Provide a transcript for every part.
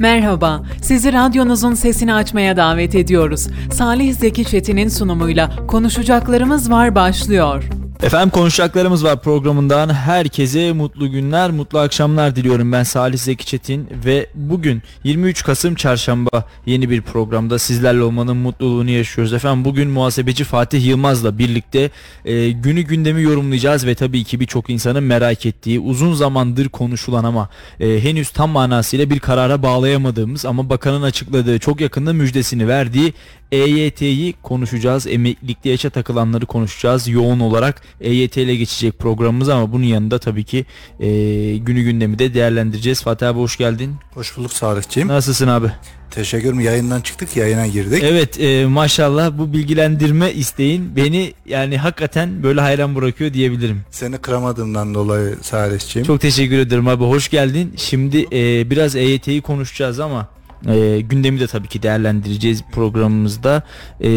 Merhaba, sizi radyonuzun sesini açmaya davet ediyoruz. Salih Zeki Çetin'in sunumuyla Konuşacaklarımız Var başlıyor. Efendim konuşacaklarımız var programından herkese mutlu günler, mutlu akşamlar diliyorum. Ben Salih Zeki Çetin ve bugün 23 Kasım Çarşamba yeni bir programda sizlerle olmanın mutluluğunu yaşıyoruz. Efendim bugün muhasebeci Fatih Yılmaz'la birlikte e, günü gündemi yorumlayacağız ve tabii ki birçok insanın merak ettiği uzun zamandır konuşulan ama e, henüz tam manasıyla bir karara bağlayamadığımız ama bakanın açıkladığı çok yakında müjdesini verdiği EYT'yi konuşacağız. Emeklilikte yaşa takılanları konuşacağız yoğun olarak. EYT ile geçecek programımız ama bunun yanında tabii ki e, günü gündemi de değerlendireceğiz. Fatih abi hoş geldin. Hoş bulduk Salih'ciğim. Nasılsın abi? Teşekkür ederim. Yayından çıktık yayına girdik. Evet e, maşallah bu bilgilendirme isteğin beni yani hakikaten böyle hayran bırakıyor diyebilirim. Seni kıramadığımdan dolayı Salih'ciğim. Çok teşekkür ederim abi hoş geldin. Şimdi e, biraz EYT'yi konuşacağız ama e, gündemi de tabii ki değerlendireceğiz programımızda. E,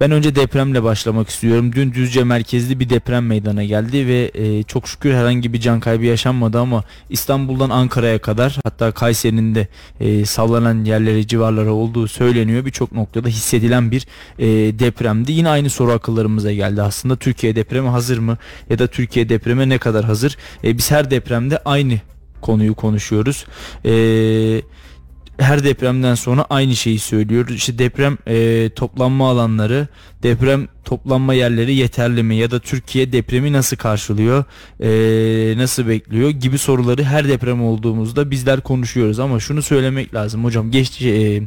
ben önce depremle başlamak istiyorum. Dün Düzce merkezli bir deprem meydana geldi ve e, çok şükür herhangi bir can kaybı yaşanmadı ama İstanbul'dan Ankara'ya kadar hatta Kayseri'nin de e, sallanan yerleri civarlara olduğu söyleniyor. Birçok noktada hissedilen bir e, depremdi. Yine aynı soru akıllarımıza geldi aslında. Türkiye depreme hazır mı? Ya da Türkiye depreme ne kadar hazır? E, biz her depremde aynı konuyu konuşuyoruz. Eee her depremden sonra aynı şeyi söylüyoruz. İşte deprem e, toplanma alanları, deprem toplanma yerleri yeterli mi ya da Türkiye depremi nasıl karşılıyor, e, nasıl bekliyor gibi soruları her deprem olduğumuzda bizler konuşuyoruz. Ama şunu söylemek lazım hocam geçti e,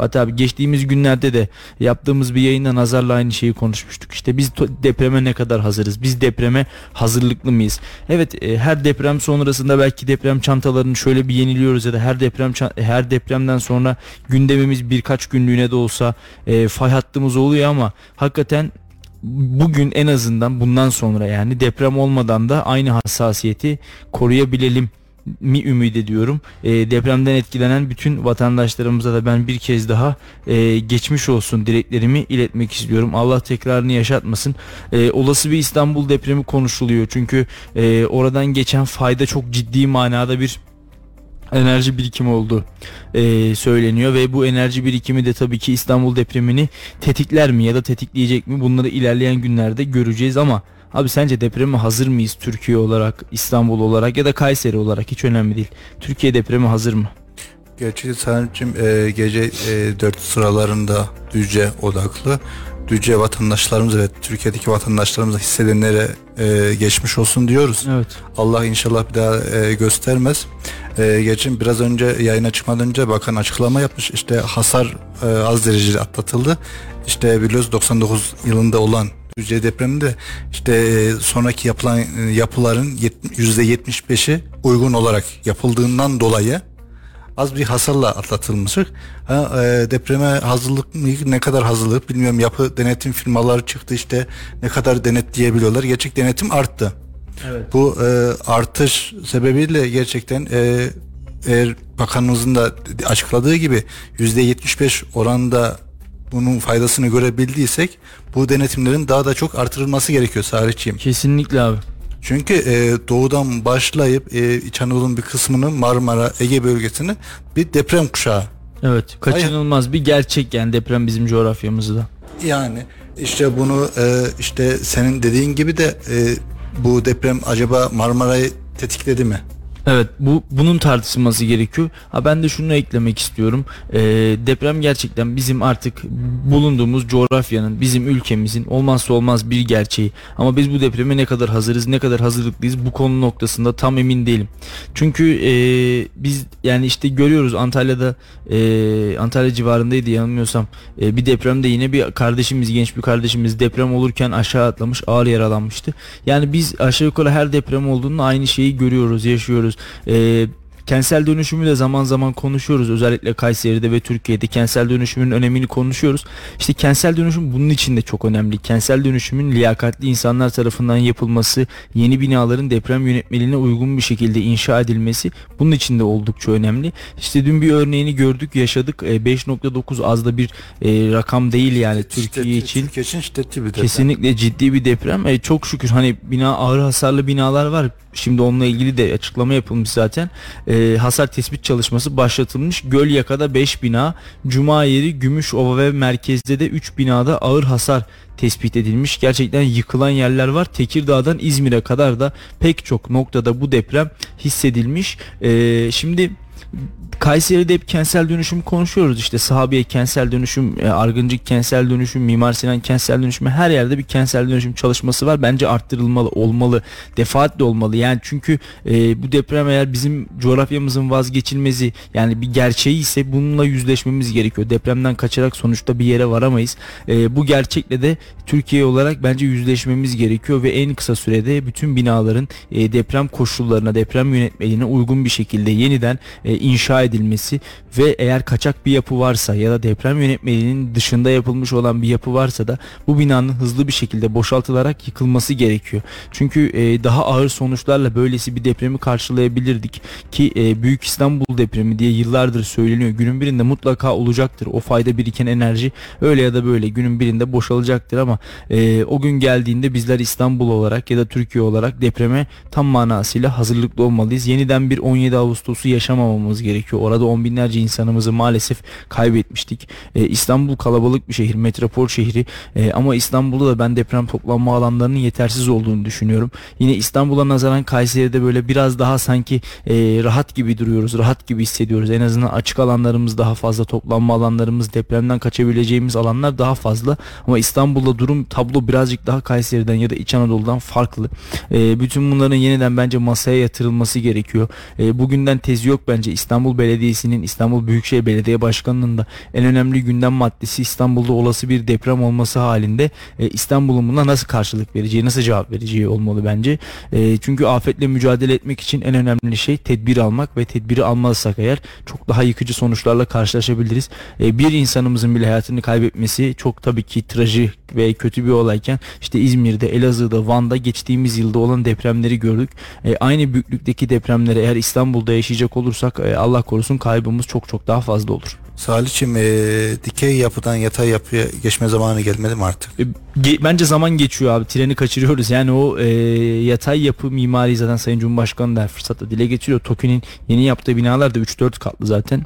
Fatih abi geçtiğimiz günlerde de yaptığımız bir yayında Nazar'la aynı şeyi konuşmuştuk. İşte biz depreme ne kadar hazırız? Biz depreme hazırlıklı mıyız? Evet e, her deprem sonrasında belki deprem çantalarını şöyle bir yeniliyoruz ya da her deprem her depremden sonra gündemimiz birkaç günlüğüne de olsa e, fay hattımız oluyor ama hakikaten bugün en azından bundan sonra yani deprem olmadan da aynı hassasiyeti koruyabilelim mi ümit ediyorum. E, depremden etkilenen bütün vatandaşlarımıza da ben bir kez daha e, geçmiş olsun dileklerimi iletmek istiyorum. Allah tekrarını yaşatmasın. E, olası bir İstanbul depremi konuşuluyor. Çünkü e, oradan geçen fayda çok ciddi manada bir enerji birikimi olduğu e, söyleniyor ve bu enerji birikimi de tabii ki İstanbul depremini tetikler mi ya da tetikleyecek mi bunları ilerleyen günlerde göreceğiz ama Abi sence depreme hazır mıyız Türkiye olarak, İstanbul olarak ya da Kayseri olarak hiç önemli değil. Türkiye depreme hazır mı? Gerçekten Salim'cim e, gece e, 4 sıralarında Düzce odaklı. Düzce vatandaşlarımız ve Türkiye'deki vatandaşlarımıza hissedenlere e, geçmiş olsun diyoruz. Evet. Allah inşallah bir daha e, göstermez. E, geçin biraz önce yayına çıkmadan önce bakan açıklama yapmış. İşte hasar e, az derecede atlatıldı. İşte biliyoruz 99 yılında olan Düzce depreminde işte e, sonraki yapılan e, yapıların yüzde 75'i uygun olarak yapıldığından dolayı az bir hasarla atlatılmıştır. Ha, e, depreme hazırlık mı ne kadar hazırlık bilmiyorum yapı denetim firmaları çıktı işte ne kadar denetleyebiliyorlar. Gerçek denetim arttı. Evet. Bu e, artış sebebiyle gerçekten e, eğer bakanımızın da açıkladığı gibi yüzde 75 oranda bunun faydasını görebildiysek bu denetimlerin daha da çok artırılması gerekiyor Sarıç'ciğim. Kesinlikle abi. Çünkü e, doğudan başlayıp e, İç Anadolu'nun bir kısmını Marmara, Ege bölgesini bir deprem kuşağı. Evet kaçınılmaz Hayır. bir gerçek yani deprem bizim coğrafyamızda. Yani işte bunu e, işte senin dediğin gibi de e, bu deprem acaba Marmara'yı tetikledi mi? Evet bu bunun tartışılması gerekiyor. Ha ben de şunu eklemek istiyorum. Ee, deprem gerçekten bizim artık bulunduğumuz coğrafyanın, bizim ülkemizin olmazsa olmaz bir gerçeği. Ama biz bu depreme ne kadar hazırız, ne kadar hazırlıklıyız bu konu noktasında tam emin değilim. Çünkü e, biz yani işte görüyoruz Antalya'da e, Antalya civarındaydı yanılmıyorsam e, bir depremde yine bir kardeşimiz, genç bir kardeşimiz deprem olurken aşağı atlamış, ağır yaralanmıştı. Yani biz aşağı yukarı her deprem olduğunda aynı şeyi görüyoruz, yaşıyoruz. E, kentsel dönüşümü de zaman zaman konuşuyoruz. Özellikle Kayseri'de ve Türkiye'de kentsel dönüşümün önemini konuşuyoruz. İşte kentsel dönüşüm bunun için de çok önemli. Kentsel dönüşümün liyakatli insanlar tarafından yapılması, yeni binaların deprem yönetmeliğine uygun bir şekilde inşa edilmesi bunun için de oldukça önemli. İşte dün bir örneğini gördük, yaşadık. 5.9 az da bir e, rakam değil yani Türkiye şiddetli, için. Türkiye için şiddetli bir deprem. Kesinlikle ciddi bir deprem. E, çok şükür hani bina ağır hasarlı binalar var. Şimdi onunla ilgili de açıklama yapılmış zaten. E, e, hasar tespit çalışması başlatılmış. Gölyaka'da 5 bina, Cuma yeri Gümüşova ve merkezde de 3 binada ağır hasar tespit edilmiş. Gerçekten yıkılan yerler var. Tekirdağ'dan İzmir'e kadar da pek çok noktada bu deprem hissedilmiş. E, şimdi Kayseri'de hep kentsel dönüşüm konuşuyoruz işte Sahabiye kentsel dönüşüm, e, Argıncık kentsel dönüşüm, Mimar Sinan kentsel dönüşüm her yerde bir kentsel dönüşüm çalışması var. Bence arttırılmalı, olmalı, defaatle olmalı. Yani çünkü e, bu deprem eğer bizim coğrafyamızın vazgeçilmezi yani bir gerçeği ise bununla yüzleşmemiz gerekiyor. Depremden kaçarak sonuçta bir yere varamayız. E, bu gerçekle de Türkiye olarak bence yüzleşmemiz gerekiyor ve en kısa sürede bütün binaların e, deprem koşullarına, deprem yönetmeliğine uygun bir şekilde yeniden e, inşa edilmesi ve eğer kaçak bir yapı varsa ya da deprem yönetmeliğinin dışında yapılmış olan bir yapı varsa da bu binanın hızlı bir şekilde boşaltılarak yıkılması gerekiyor. Çünkü e, daha ağır sonuçlarla böylesi bir depremi karşılayabilirdik ki e, Büyük İstanbul depremi diye yıllardır söyleniyor. Günün birinde mutlaka olacaktır. O fayda biriken enerji öyle ya da böyle günün birinde boşalacaktır ama e, o gün geldiğinde bizler İstanbul olarak ya da Türkiye olarak depreme tam manasıyla hazırlıklı olmalıyız. Yeniden bir 17 Ağustos'u yaşamamamız gerekiyor. Orada on binlerce insanımızı maalesef kaybetmiştik. E, İstanbul kalabalık bir şehir, metropol şehri e, ama İstanbul'da da ben deprem toplanma alanlarının yetersiz olduğunu düşünüyorum. Yine İstanbul'a nazaran Kayseri'de böyle biraz daha sanki e, rahat gibi duruyoruz, rahat gibi hissediyoruz. En azından açık alanlarımız daha fazla, toplanma alanlarımız, depremden kaçabileceğimiz alanlar daha fazla. Ama İstanbul'da durum tablo birazcık daha Kayseri'den ya da İç Anadolu'dan farklı. E, bütün bunların yeniden bence masaya yatırılması gerekiyor. E, bugünden tezi yok bence İstanbul Belediyesi'nin, İstanbul Büyükşehir Belediye Başkanı'nın da en önemli gündem maddesi İstanbul'da olası bir deprem olması halinde e, İstanbul'un buna nasıl karşılık vereceği, nasıl cevap vereceği olmalı bence. E, çünkü afetle mücadele etmek için en önemli şey tedbir almak ve tedbiri almazsak eğer çok daha yıkıcı sonuçlarla karşılaşabiliriz. E, bir insanımızın bile hayatını kaybetmesi çok tabii ki trajik ve kötü bir olayken işte İzmir'de, Elazığ'da, Van'da geçtiğimiz yılda olan depremleri gördük. E, aynı büyüklükteki depremleri eğer İstanbul'da yaşayacak olursak e, Allah korusun kaybımız çok çok daha fazla olur. Salih'cim e, dikey yapıdan yatay yapıya geçme zamanı gelmedi mi artık? E, ge- bence zaman geçiyor abi treni kaçırıyoruz yani o e, yatay yapı mimari zaten Sayın Cumhurbaşkanı da fırsatta dile getiriyor. TOKİ'nin yeni yaptığı binalar da 3-4 katlı zaten.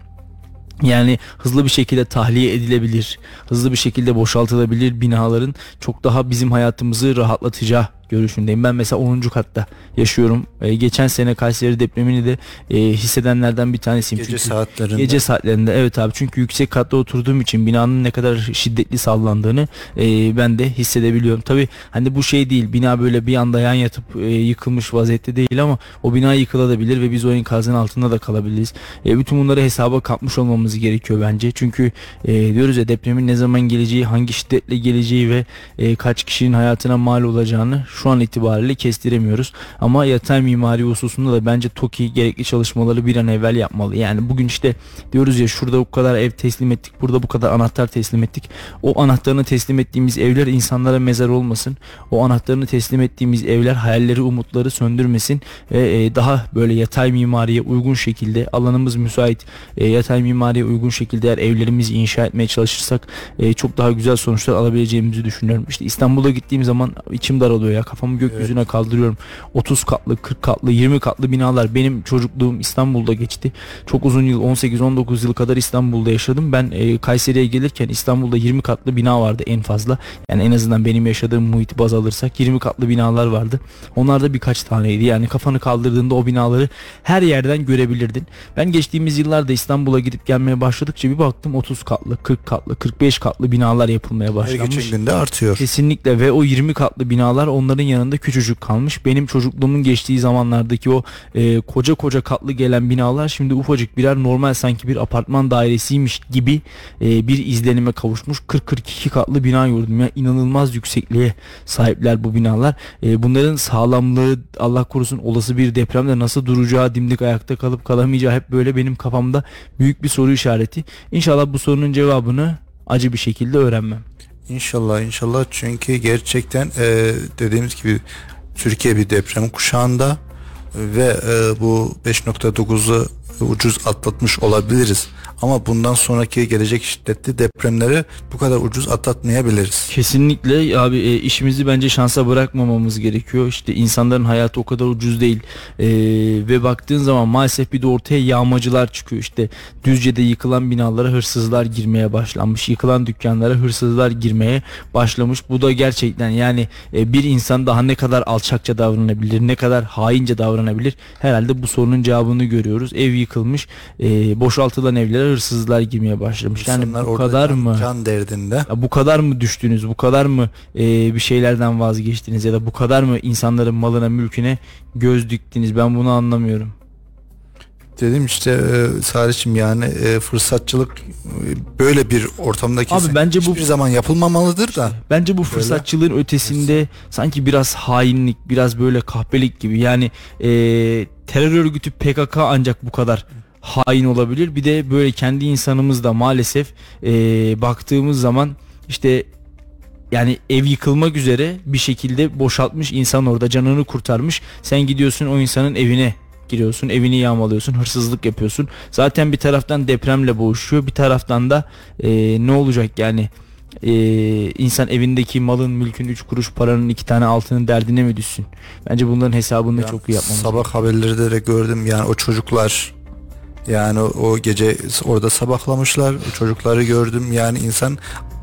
Yani hızlı bir şekilde tahliye edilebilir, hızlı bir şekilde boşaltılabilir binaların çok daha bizim hayatımızı rahatlatacağı görüşündeyim. Ben mesela 10. katta yaşıyorum. E, geçen sene Kayseri depremini de e, hissedenlerden bir tanesiyim. Gece çünkü saatlerinde. Gece saatlerinde evet abi çünkü yüksek katta oturduğum için binanın ne kadar şiddetli sallandığını e, ben de hissedebiliyorum. Tabi hani bu şey değil bina böyle bir anda yan yatıp e, yıkılmış vaziyette değil ama o bina yıkılabilir ve biz o enkazın altında da kalabiliriz. E, bütün bunları hesaba katmış olmamız gerekiyor bence. Çünkü e, diyoruz ya depremin ne zaman geleceği, hangi şiddetle geleceği ve e, kaç kişinin hayatına mal olacağını şu an itibariyle kestiremiyoruz. Ama yatay mimari hususunda da bence TOKİ gerekli çalışmaları bir an evvel yapmalı. Yani bugün işte diyoruz ya şurada bu kadar ev teslim ettik, burada bu kadar anahtar teslim ettik. O anahtarını teslim ettiğimiz evler insanlara mezar olmasın. O anahtarını teslim ettiğimiz evler hayalleri, umutları söndürmesin ve e, daha böyle yatay mimariye uygun şekilde alanımız müsait e, yatay mimariye uygun şekilde eğer evlerimizi inşa etmeye çalışırsak e, çok daha güzel sonuçlar alabileceğimizi düşünüyorum. İşte İstanbul'a gittiğim zaman içim daralıyor ya kafamı gökyüzüne evet. kaldırıyorum. 30 katlı, 40 katlı, 20 katlı binalar benim çocukluğum İstanbul'da geçti. Çok uzun yıl 18-19 yıl kadar İstanbul'da yaşadım. Ben e, Kayseri'ye gelirken İstanbul'da 20 katlı bina vardı en fazla. Yani en azından benim yaşadığım muhiti baz alırsak 20 katlı binalar vardı. Onlar da birkaç taneydi. Yani kafanı kaldırdığında o binaları her yerden görebilirdin. Ben geçtiğimiz yıllarda İstanbul'a gidip gelmeye başladıkça bir baktım 30 katlı, 40 katlı, 45 katlı binalar yapılmaya başlamış. Her geçen günde artıyor. Kesinlikle ve o 20 katlı binalar onların yanında küçücük kalmış. Benim çocukluğumun geçtiği zamanlardaki o e, koca koca katlı gelen binalar şimdi ufacık birer normal sanki bir apartman dairesiymiş gibi e, bir izlenime kavuşmuş. 40-42 katlı bina gördüm ya inanılmaz yüksekliğe sahipler bu binalar. E, bunların sağlamlığı Allah korusun olası bir depremde nasıl duracağı dimdik ayakta kalıp kalamayacağı hep böyle benim kafamda büyük bir soru işareti. İnşallah bu sorunun cevabını acı bir şekilde öğrenmem. İnşallah inşallah çünkü gerçekten e, dediğimiz gibi Türkiye bir deprem kuşağında ve e, bu 5.9'u ucuz atlatmış olabiliriz. Ama bundan sonraki gelecek şiddetli depremleri bu kadar ucuz atlatmayabiliriz. Kesinlikle abi e, işimizi bence şansa bırakmamamız gerekiyor. İşte insanların hayatı o kadar ucuz değil. E, ve baktığın zaman maalesef bir de ortaya yağmacılar çıkıyor. İşte Düzce'de yıkılan binalara hırsızlar girmeye başlanmış. Yıkılan dükkanlara hırsızlar girmeye başlamış. Bu da gerçekten yani e, bir insan daha ne kadar alçakça davranabilir, ne kadar haince davranabilir? Herhalde bu sorunun cevabını görüyoruz. Ev yıkılmış, e, boşaltılan evlere hırsızlar girmeye başlamış. Yani İnsanlar bu kadar can- mı? Can derdinde. Ya bu kadar mı düştünüz? Bu kadar mı e, bir şeylerden vazgeçtiniz ya da bu kadar mı insanların malına, mülküne göz diktiniz? Ben bunu anlamıyorum. Dedim işte e, Salih'cim yani e, fırsatçılık e, böyle bir ortamda kesin bence bu- hiçbir zaman yapılmamalıdır da. Bence bu fırsatçılığın ötesinde sanki biraz hainlik, biraz böyle kahpelik gibi. Yani e, terör örgütü PKK ancak bu kadar hain olabilir. Bir de böyle kendi insanımız da maalesef e, baktığımız zaman işte yani ev yıkılmak üzere bir şekilde boşaltmış insan orada canını kurtarmış. Sen gidiyorsun o insanın evine giriyorsun, evini yağmalıyorsun, hırsızlık yapıyorsun. Zaten bir taraftan depremle boğuşuyor, bir taraftan da e, ne olacak yani e, insan evindeki malın, mülkün, 3 kuruş paranın, iki tane altının derdine mi düşsün? Bence bunların hesabını Yani çok iyi yapmamız Sabah haberlerde de gördüm yani o çocuklar yani o, gece orada sabahlamışlar. Çocukları gördüm yani insan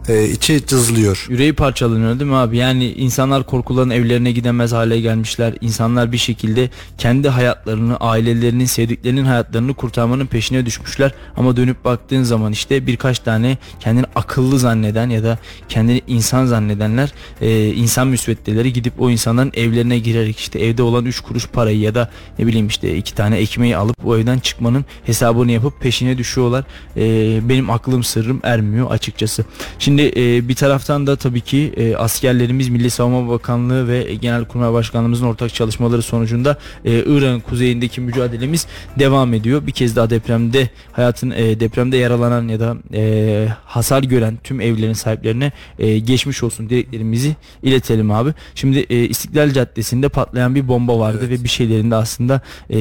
e, içi cızlıyor. Yüreği parçalanıyor değil mi abi? Yani insanlar korkuların evlerine gidemez hale gelmişler. İnsanlar bir şekilde kendi hayatlarını, ailelerinin, sevdiklerinin hayatlarını kurtarmanın peşine düşmüşler. Ama dönüp baktığın zaman işte birkaç tane kendini akıllı zanneden ya da kendini insan zannedenler, e, insan müsveddeleri gidip o insanların evlerine girerek işte evde olan 3 kuruş parayı ya da ne bileyim işte iki tane ekmeği alıp o evden çıkmanın hesabını yapıp peşine düşüyorlar. E, benim aklım sırrım ermiyor açıkçası. Şimdi e, bir taraftan da tabii ki e, askerlerimiz Milli Savunma Bakanlığı ve Genelkurmay Başkanlığımızın ortak çalışmaları sonucunda e, Irak'ın kuzeyindeki mücadelemiz devam ediyor. Bir kez daha depremde hayatın e, depremde yaralanan ya da e, hasar gören tüm evlerin sahiplerine e, geçmiş olsun dileklerimizi iletelim abi. Şimdi e, İstiklal Caddesi'nde patlayan bir bomba vardı Evet. ve bir şeylerin de aslında e,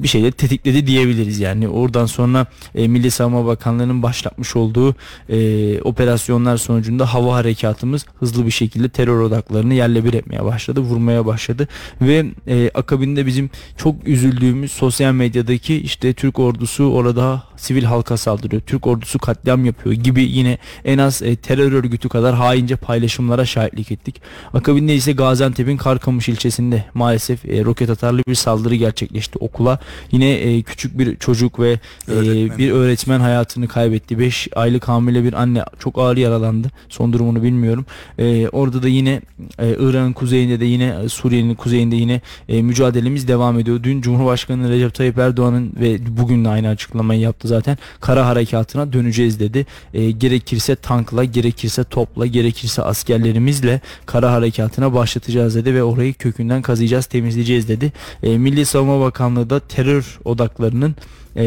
bir şeyleri tetikledi diyebiliriz. Yani oradan sonra e, Milli Savunma Bakanlığı'nın başlatmış olduğu e, operasyonlar sonucunda hava harekatımız hızlı bir şekilde terör odaklarını yerle bir etmeye başladı vurmaya başladı. Ve e, akabinde bizim çok üzüldüğümüz sosyal medyadaki işte Türk ordusu orada sivil halka saldırıyor Türk ordusu katliam yapıyor gibi yine en az e, terör örgütü kadar haince paylaşımlara şahitlik ettik akabinde ise Gaziantep'in Karkamış ilçesinde maalesef e, roket atarlı bir saldırı gerçekleşti okula Yine e, küçük bir çocuk ve e, Öğretmen. bir öğretmen hayatını kaybetti. 5 aylık hamile bir anne çok ağır yaralandı. Son durumunu bilmiyorum. E, orada da yine e, İran'ın kuzeyinde de yine e, Suriye'nin kuzeyinde yine e, mücadelemiz devam ediyor. Dün Cumhurbaşkanı Recep Tayyip Erdoğan'ın ve bugün de aynı açıklamayı yaptı zaten. Kara harekatına döneceğiz dedi. E, gerekirse tankla, gerekirse topla, gerekirse askerlerimizle kara harekatına başlatacağız dedi ve orayı kökünden kazıyacağız, temizleyeceğiz dedi. E, Milli Savunma Bakanlığı da terör odaklarının e,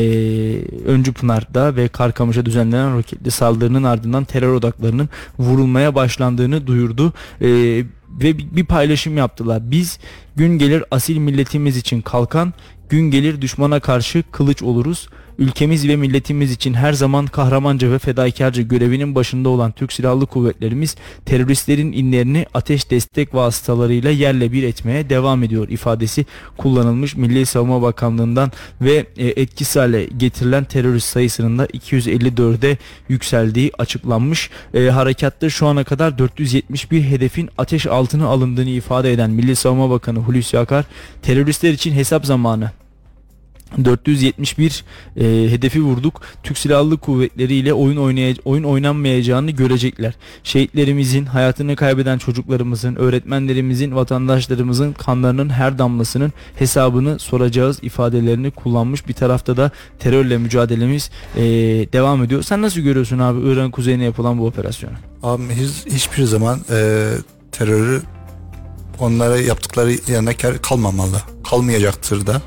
Öncü Pınar'da ve Karkamış'a düzenlenen roketli saldırının ardından terör odaklarının vurulmaya başlandığını duyurdu. E, ve bir paylaşım yaptılar. Biz gün gelir asil milletimiz için kalkan, gün gelir düşmana karşı kılıç oluruz. Ülkemiz ve milletimiz için her zaman kahramanca ve fedakarca görevinin başında olan Türk Silahlı Kuvvetlerimiz teröristlerin inlerini ateş destek vasıtalarıyla yerle bir etmeye devam ediyor ifadesi kullanılmış Milli Savunma Bakanlığı'ndan ve e, etkisiz hale getirilen terörist sayısının da 254'e yükseldiği açıklanmış. E, harekatta şu ana kadar 471 hedefin ateş altına alındığını ifade eden Milli Savunma Bakanı Hulusi Akar teröristler için hesap zamanı 471 e, hedefi vurduk. Türk Silahlı Kuvvetleri ile oyun oynaya oyun oynanmayacağını görecekler. Şehitlerimizin, hayatını kaybeden çocuklarımızın, öğretmenlerimizin, vatandaşlarımızın kanlarının her damlasının hesabını soracağız ifadelerini kullanmış. Bir tarafta da terörle mücadelemiz e, devam ediyor. Sen nasıl görüyorsun abi İran kuzeyine yapılan bu operasyonu? Abi hiç, hiçbir zaman e, terörü onlara yaptıkları yerine kalmamalı. Kalmayacaktır da.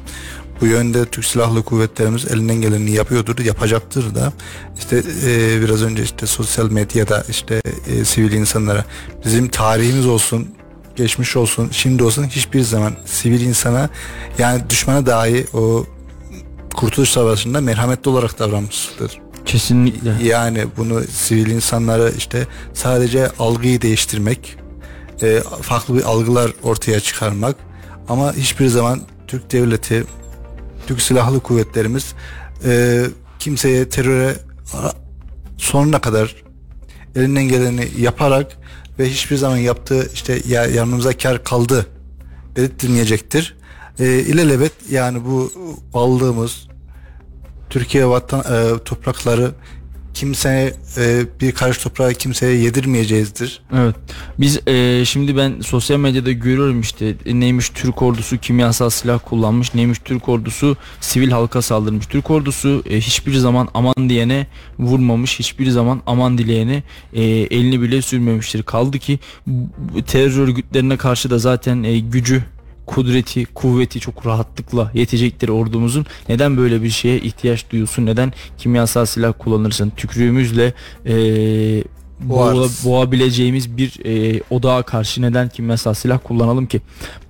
Bu yönde Türk Silahlı Kuvvetlerimiz elinden geleni yapıyordur, yapacaktır da. İşte e, biraz önce işte sosyal medyada işte e, sivil insanlara bizim tarihimiz olsun, geçmiş olsun, şimdi olsun hiçbir zaman sivil insana yani düşmana dahi o Kurtuluş Savaşı'nda merhametli olarak davranmıştır. Kesinlikle. Yani bunu sivil insanlara işte sadece algıyı değiştirmek, e, farklı bir algılar ortaya çıkarmak ama hiçbir zaman Türk devleti, Türk Silahlı Kuvvetlerimiz e, kimseye teröre sonuna kadar elinden geleni yaparak ve hiçbir zaman yaptığı işte ya yanımıza kar kaldı dedirtmeyecektir. E, ilelebet yani bu aldığımız Türkiye vatan e, toprakları kimseye e, bir karış toprağı kimseye yedirmeyeceğizdir. Evet. Biz e, şimdi ben sosyal medyada görüyorum işte e, neymiş Türk ordusu kimyasal silah kullanmış, neymiş Türk ordusu sivil halka saldırmış. Türk ordusu e, hiçbir zaman aman diyene vurmamış, hiçbir zaman aman dileyene e, elini bile sürmemiştir. Kaldı ki terör örgütlerine karşı da zaten e, gücü kudreti, kuvveti çok rahatlıkla yetecektir ordumuzun. Neden böyle bir şeye ihtiyaç duyuyorsun? Neden kimyasal silah kullanırsın? Tükrüğümüzle e, boğula, boğabileceğimiz bir e, odağa karşı neden kimyasal silah kullanalım ki?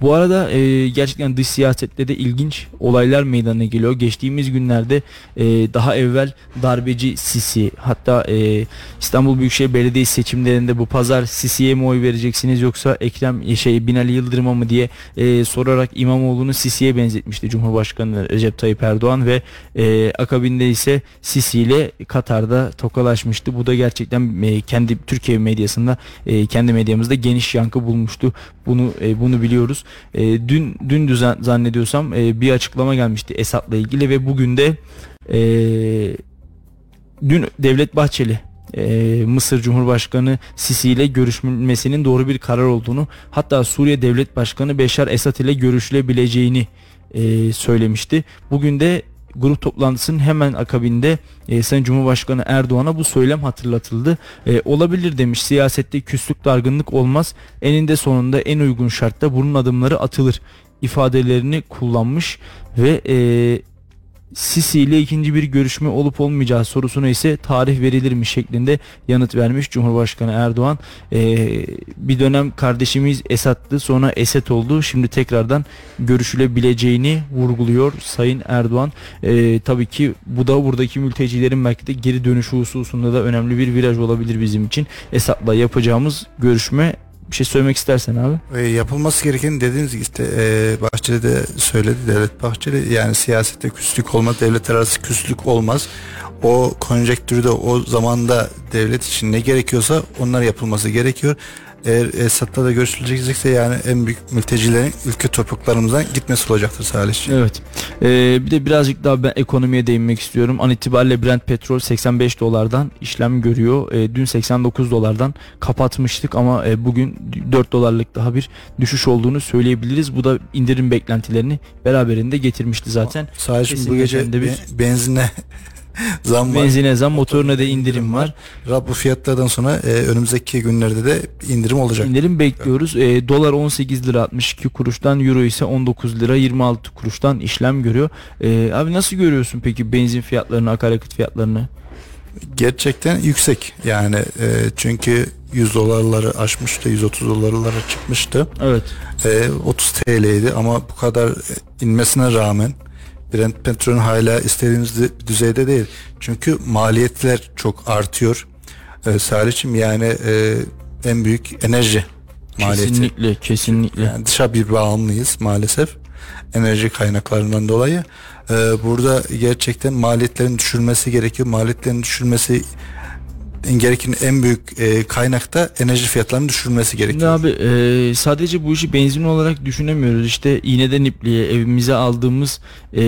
Bu arada e, gerçekten dış siyasette de ilginç olaylar meydana geliyor. Geçtiğimiz günlerde e, daha evvel darbeci Sisi hatta e, İstanbul Büyükşehir Belediye seçimlerinde bu pazar Sisi'ye mi oy vereceksiniz yoksa Ekrem şey Binali Yıldırım'a mı diye e, sorarak İmamoğlu'nu Sisi'ye benzetmişti Cumhurbaşkanı Recep Tayyip Erdoğan ve e, akabinde ise Sisi ile Katar'da tokalaşmıştı. Bu da gerçekten e, kendi kendi Türkiye medyasında e, kendi medyamızda geniş yankı bulmuştu. Bunu e, bunu biliyoruz. E, dün dün düzen, zannediyorsam e, bir açıklama gelmişti Esad'la ilgili ve bugün de e, dün Devlet Bahçeli e, Mısır Cumhurbaşkanı Sisi ile görüşmesinin doğru bir karar olduğunu hatta Suriye Devlet Başkanı Beşar Esad ile görüşülebileceğini e, söylemişti. Bugün de grup toplantısının hemen akabinde e, Sayın Cumhurbaşkanı Erdoğan'a bu söylem hatırlatıldı. E, olabilir demiş siyasette küslük dargınlık olmaz. Eninde sonunda en uygun şartta bunun adımları atılır ifadelerini kullanmış ve e, Sisi ile ikinci bir görüşme olup olmayacağı sorusuna ise tarih verilir mi şeklinde yanıt vermiş Cumhurbaşkanı Erdoğan. Ee, bir dönem kardeşimiz Esad'tı sonra Esed oldu. Şimdi tekrardan görüşülebileceğini vurguluyor Sayın Erdoğan. Ee, tabii ki bu da buradaki mültecilerin belki de geri dönüşü hususunda da önemli bir viraj olabilir bizim için. Esad'la yapacağımız görüşme bir şey söylemek istersen abi. E, yapılması gereken dediğiniz gibi işte e, Bahçeli de söyledi Devlet Bahçeli yani siyasette küslük olmaz devlet arası küslük olmaz. O konjektürde o zamanda devlet için ne gerekiyorsa onlar yapılması gerekiyor. Eğer Esad'la da görüşülecekse yani en büyük mültecilerin ülke topraklarımızdan gitmesi olacaktır Salihciğim. Evet. Ee, bir de birazcık daha ben ekonomiye değinmek istiyorum. An itibariyle Brent petrol 85 dolardan işlem görüyor. Ee, dün 89 dolardan kapatmıştık ama e, bugün 4 dolarlık daha bir düşüş olduğunu söyleyebiliriz. Bu da indirim beklentilerini beraberinde getirmişti zaten. Salihciğim bu gece bir... benzine zam var. Benzine zam, motoruna da indirim var. var. Bu fiyatlardan sonra e, önümüzdeki günlerde de indirim olacak. İndirim bekliyoruz. E, dolar 18 lira 62 kuruştan, euro ise 19 lira 26 kuruştan işlem görüyor. E, abi nasıl görüyorsun peki benzin fiyatlarını, akaryakıt fiyatlarını? Gerçekten yüksek. Yani e, çünkü 100 dolarları aşmıştı, 130 dolarlara çıkmıştı. Evet. E, 30 TL'ydi ama bu kadar inmesine rağmen Brent petrolün hala istediğimiz düzeyde değil. Çünkü maliyetler çok artıyor. Ee, Salih'cim yani e, en büyük enerji maliyeti. Kesinlikle, kesinlikle. Yani dışa bir bağımlıyız maalesef. Enerji kaynaklarından dolayı. Ee, burada gerçekten maliyetlerin düşürmesi gerekiyor. Maliyetlerin düşürmesi gereken en büyük e, kaynakta enerji fiyatlarının düşürülmesi gerekiyor. Abi e, sadece bu işi benzin olarak düşünemiyoruz. İşte iğneden ipliğe evimize aldığımız e,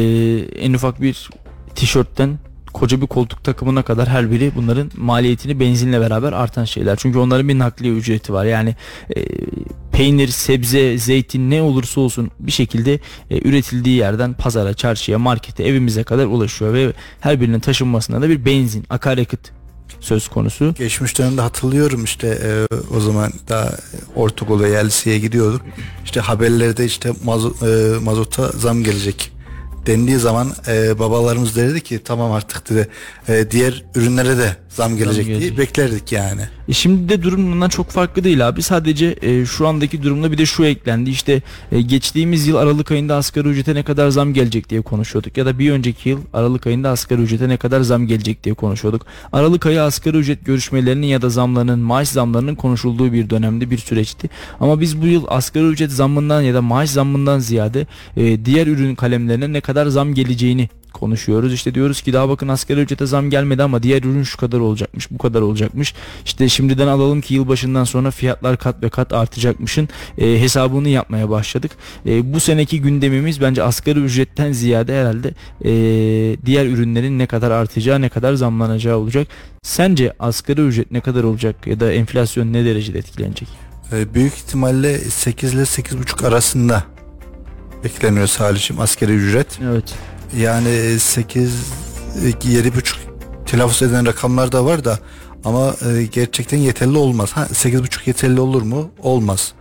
en ufak bir tişörtten koca bir koltuk takımına kadar her biri bunların maliyetini benzinle beraber artan şeyler. Çünkü onların bir nakliye ücreti var. Yani e, peynir, sebze, zeytin ne olursa olsun bir şekilde e, üretildiği yerden pazara, çarşıya, markete, evimize kadar ulaşıyor ve her birinin taşınmasında da bir benzin, akaryakıt söz konusu. Geçmiş dönemde hatırlıyorum işte e, o zaman daha ortaokul ve LC'ye gidiyorduk. İşte haberlerde işte mazot, e, mazota zam gelecek dendiği zaman e, babalarımız derdi ki tamam artık dedi e, diğer ürünlere de zam gelecek diye gelecek. beklerdik yani. E şimdi de durum bundan çok farklı değil abi. Sadece e, şu andaki durumda bir de şu eklendi. İşte e, geçtiğimiz yıl Aralık ayında asgari ücrete ne kadar zam gelecek diye konuşuyorduk. Ya da bir önceki yıl Aralık ayında asgari ücrete ne kadar zam gelecek diye konuşuyorduk. Aralık ayı asgari ücret görüşmelerinin ya da zamlarının, maaş zamlarının konuşulduğu bir dönemde bir süreçti. Ama biz bu yıl asgari ücret zammından ya da maaş zammından ziyade e, diğer ürün kalemlerine ne kadar zam geleceğini konuşuyoruz. İşte diyoruz ki daha bakın asgari ücrete zam gelmedi ama diğer ürün şu kadar olacakmış, bu kadar olacakmış. İşte şimdiden alalım ki yılbaşından sonra fiyatlar kat ve kat artacakmışın e, hesabını yapmaya başladık. E, bu seneki gündemimiz bence asgari ücretten ziyade herhalde e, diğer ürünlerin ne kadar artacağı, ne kadar zamlanacağı olacak. Sence asgari ücret ne kadar olacak ya da enflasyon ne derecede etkilenecek? E, büyük ihtimalle 8 ile 8,5 arasında bekleniyor Salih'im askeri ücret. Evet. Yani 8 7,5 telaffuz eden rakamlar da var da ama e, gerçekten yeterli olmaz. Ha 8,5 yeterli olur mu? Olmaz.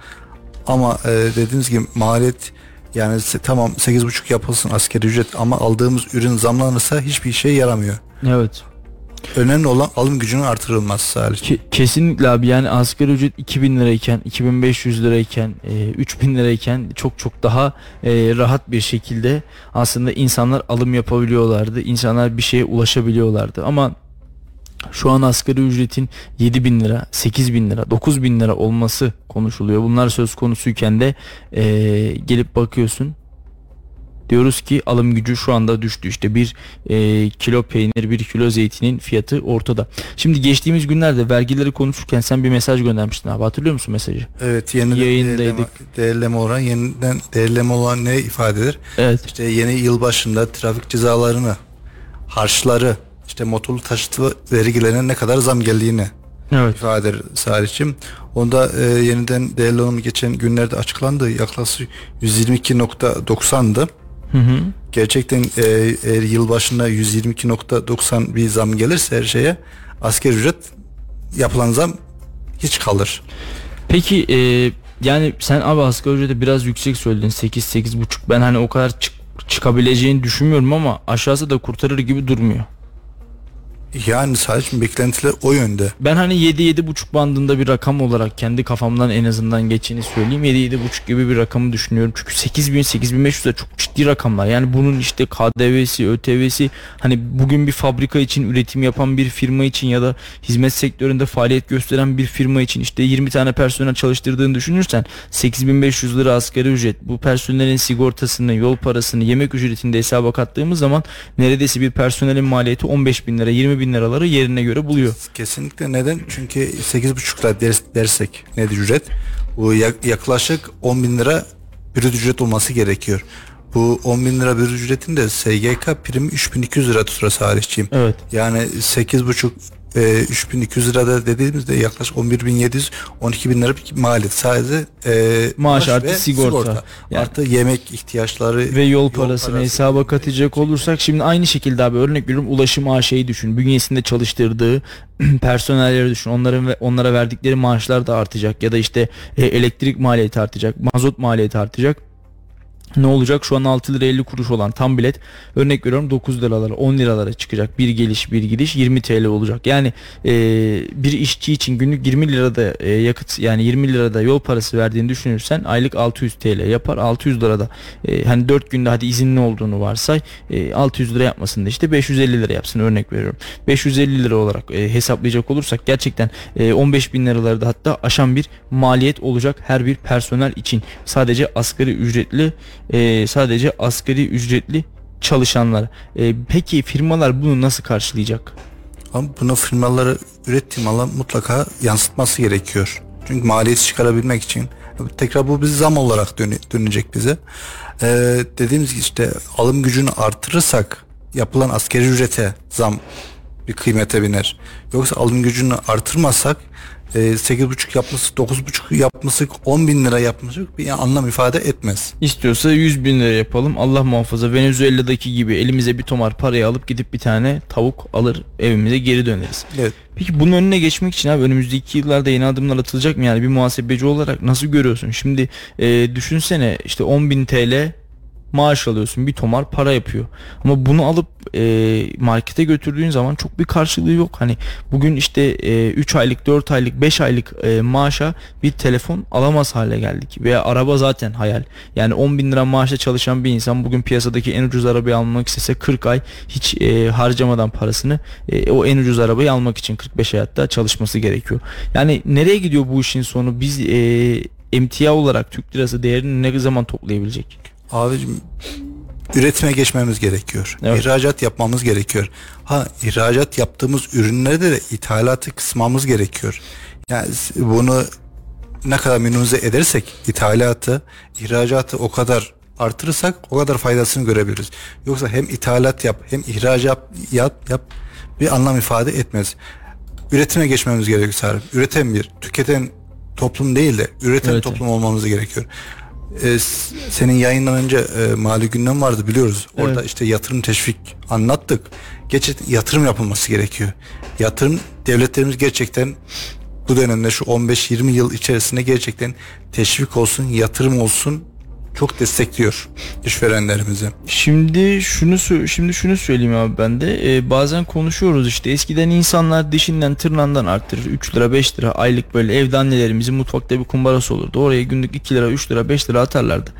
Ama e, dediğiniz gibi maliyet yani tamam 8,5 yapılsın askeri ücret ama aldığımız ürün zamlanırsa hiçbir işe yaramıyor. Evet. Önemli olan alım gücünün artırılması. Ke- kesinlikle abi yani asgari ücret 2000 lirayken 2500 lirayken e, 3000 lirayken çok çok daha e, rahat bir şekilde aslında insanlar alım yapabiliyorlardı. İnsanlar bir şeye ulaşabiliyorlardı ama şu an asgari ücretin 7000 lira, 8000 lira, 9000 lira olması konuşuluyor. Bunlar söz konusuyken de e, gelip bakıyorsun diyoruz ki alım gücü şu anda düştü. İşte bir e, kilo peynir, bir kilo zeytinin fiyatı ortada. Şimdi geçtiğimiz günlerde vergileri konuşurken sen bir mesaj göndermiştin abi. Hatırlıyor musun mesajı? Evet yeniden Yayındaydık. değerleme, değerleme oran yeniden değerleme olan ne ifade eder? Evet. İşte yeni yıl başında trafik cezalarını, harçları, işte motorlu taşıt vergilerine ne kadar zam geldiğini Evet. ifade eder Salih'cim. Onda e, yeniden değerlenme geçen günlerde açıklandı. Yaklaşık 122.90'dı. Hı hı. Gerçekten e, eğer yıl başında 122.90 bir zam gelirse her şeye asgari ücret yapılan zam hiç kalır. Peki e, yani sen abi asgari ücreti biraz yüksek söyledin 8 8 buçuk. Ben hani o kadar çık, çıkabileceğini düşünmüyorum ama aşağısı da kurtarır gibi durmuyor. Yani sadece beklentiler o yönde. Ben hani 7 buçuk bandında bir rakam olarak kendi kafamdan en azından geçeni söyleyeyim. 7 buçuk gibi bir rakamı düşünüyorum. Çünkü 8000 8500 de çok ciddi rakamlar. Yani bunun işte KDV'si, ÖTV'si hani bugün bir fabrika için üretim yapan bir firma için ya da hizmet sektöründe faaliyet gösteren bir firma için işte 20 tane personel çalıştırdığını düşünürsen 8500 lira asgari ücret bu personelin sigortasını, yol parasını, yemek ücretini de hesaba kattığımız zaman neredeyse bir personelin maliyeti 15 bin lira, 20 bin liraları yerine göre buluyor. Kesinlikle neden? Çünkü 8,5 lira ders, dersek nedir ücret? Bu yak- yaklaşık 10 bin lira bir ücret olması gerekiyor. Bu 10 bin lira bir ücretin de SGK primi 3200 lira tutar Salihçiyim. Evet. Yani 8,5 e, 3200 lirada dediğimizde yaklaşık 11.700 12 bin lira bir maliyet sadece e, Maaş artı ve sigorta. Yani- artı yemek ihtiyaçları ve yol parasını parası. hesaba katacak olursak şimdi aynı şekilde abi örnek veriyorum ulaşım AŞ'yi düşün. Bünyesinde çalıştırdığı personelleri düşün. Onların ve onlara verdikleri maaşlar da artacak ya da işte e, elektrik maliyeti artacak, mazot maliyeti artacak. Ne olacak? Şu an 6 lira 50 kuruş olan tam bilet örnek veriyorum 9 liralara 10 liralara çıkacak. Bir geliş bir gidiş 20 TL olacak. Yani e, bir işçi için günlük 20 lirada e, yakıt yani 20 lirada yol parası verdiğini düşünürsen aylık 600 TL yapar. 600 lirada e, hani 4 günde hadi izinli olduğunu varsay e, 600 lira yapmasın da işte 550 lira yapsın örnek veriyorum. 550 lira olarak e, hesaplayacak olursak gerçekten e, 15 bin liraları da hatta aşan bir maliyet olacak her bir personel için. Sadece asgari ücretli e, sadece asgari ücretli çalışanlar. E, peki firmalar bunu nasıl karşılayacak? Ama bunu firmaları ürettiği mala mutlaka yansıtması gerekiyor. Çünkü maliyeti çıkarabilmek için tekrar bu bir zam olarak dönecek bize. Ee, dediğimiz gibi işte alım gücünü artırırsak yapılan askeri ücrete zam bir kıymete biner. Yoksa alım gücünü artırmazsak e, 8,5 yapması 9,5 yapması 10 bin lira yapması bir anlam ifade etmez. İstiyorsa 100 bin lira yapalım. Allah muhafaza Venezuela'daki gibi elimize bir tomar parayı alıp gidip bir tane tavuk alır evimize geri döneriz. Evet. Peki bunun önüne geçmek için abi önümüzdeki yıllarda yeni adımlar atılacak mı? Yani bir muhasebeci olarak nasıl görüyorsun? Şimdi e, düşünsene işte 10 bin TL maaş alıyorsun. Bir tomar para yapıyor. Ama bunu alıp e, markete götürdüğün zaman çok bir karşılığı yok. Hani bugün işte 3 e, aylık, 4 aylık, 5 aylık e, maaşa bir telefon alamaz hale geldik. Veya araba zaten hayal. Yani 10 bin lira maaşla çalışan bir insan bugün piyasadaki en ucuz arabayı almak istese 40 ay hiç e, harcamadan parasını e, o en ucuz arabayı almak için 45 hayatta çalışması gerekiyor. Yani nereye gidiyor bu işin sonu? Biz e, emtia olarak Türk lirası değerini ne zaman toplayabilecek? Abicim üretime geçmemiz gerekiyor. Evet. İhracat yapmamız gerekiyor. Ha ihracat yaptığımız ürünlerde de ithalatı kısmamız gerekiyor. Yani bunu ne kadar minimize edersek ithalatı, ihracatı o kadar artırırsak o kadar faydasını görebiliriz. Yoksa hem ithalat yap hem ihracat yap, yap bir anlam ifade etmez. Üretime geçmemiz gerekiyor Sarım. Üreten bir, tüketen toplum değil de üreten Evet. toplum olmamız gerekiyor. S- senin yayından önce e, mali gündem vardı biliyoruz. Orada Evet. işte yatırım teşvik anlattık. Geçit yatırım yapılması gerekiyor. Yatırım devletlerimiz gerçekten bu dönemde şu 15-20 yıl içerisinde gerçekten teşvik olsun, yatırım olsun çok destekliyor işverenlerimizi. Şimdi şunu şimdi şunu söyleyeyim abi ben de. Ee, bazen konuşuyoruz işte. Eskiden insanlar dişinden tırnağından arttırır. 3 lira 5 lira aylık böyle evde annelerimizin mutfakta bir kumbarası olurdu. Oraya günlük 2 lira 3 lira 5 lira atarlardı.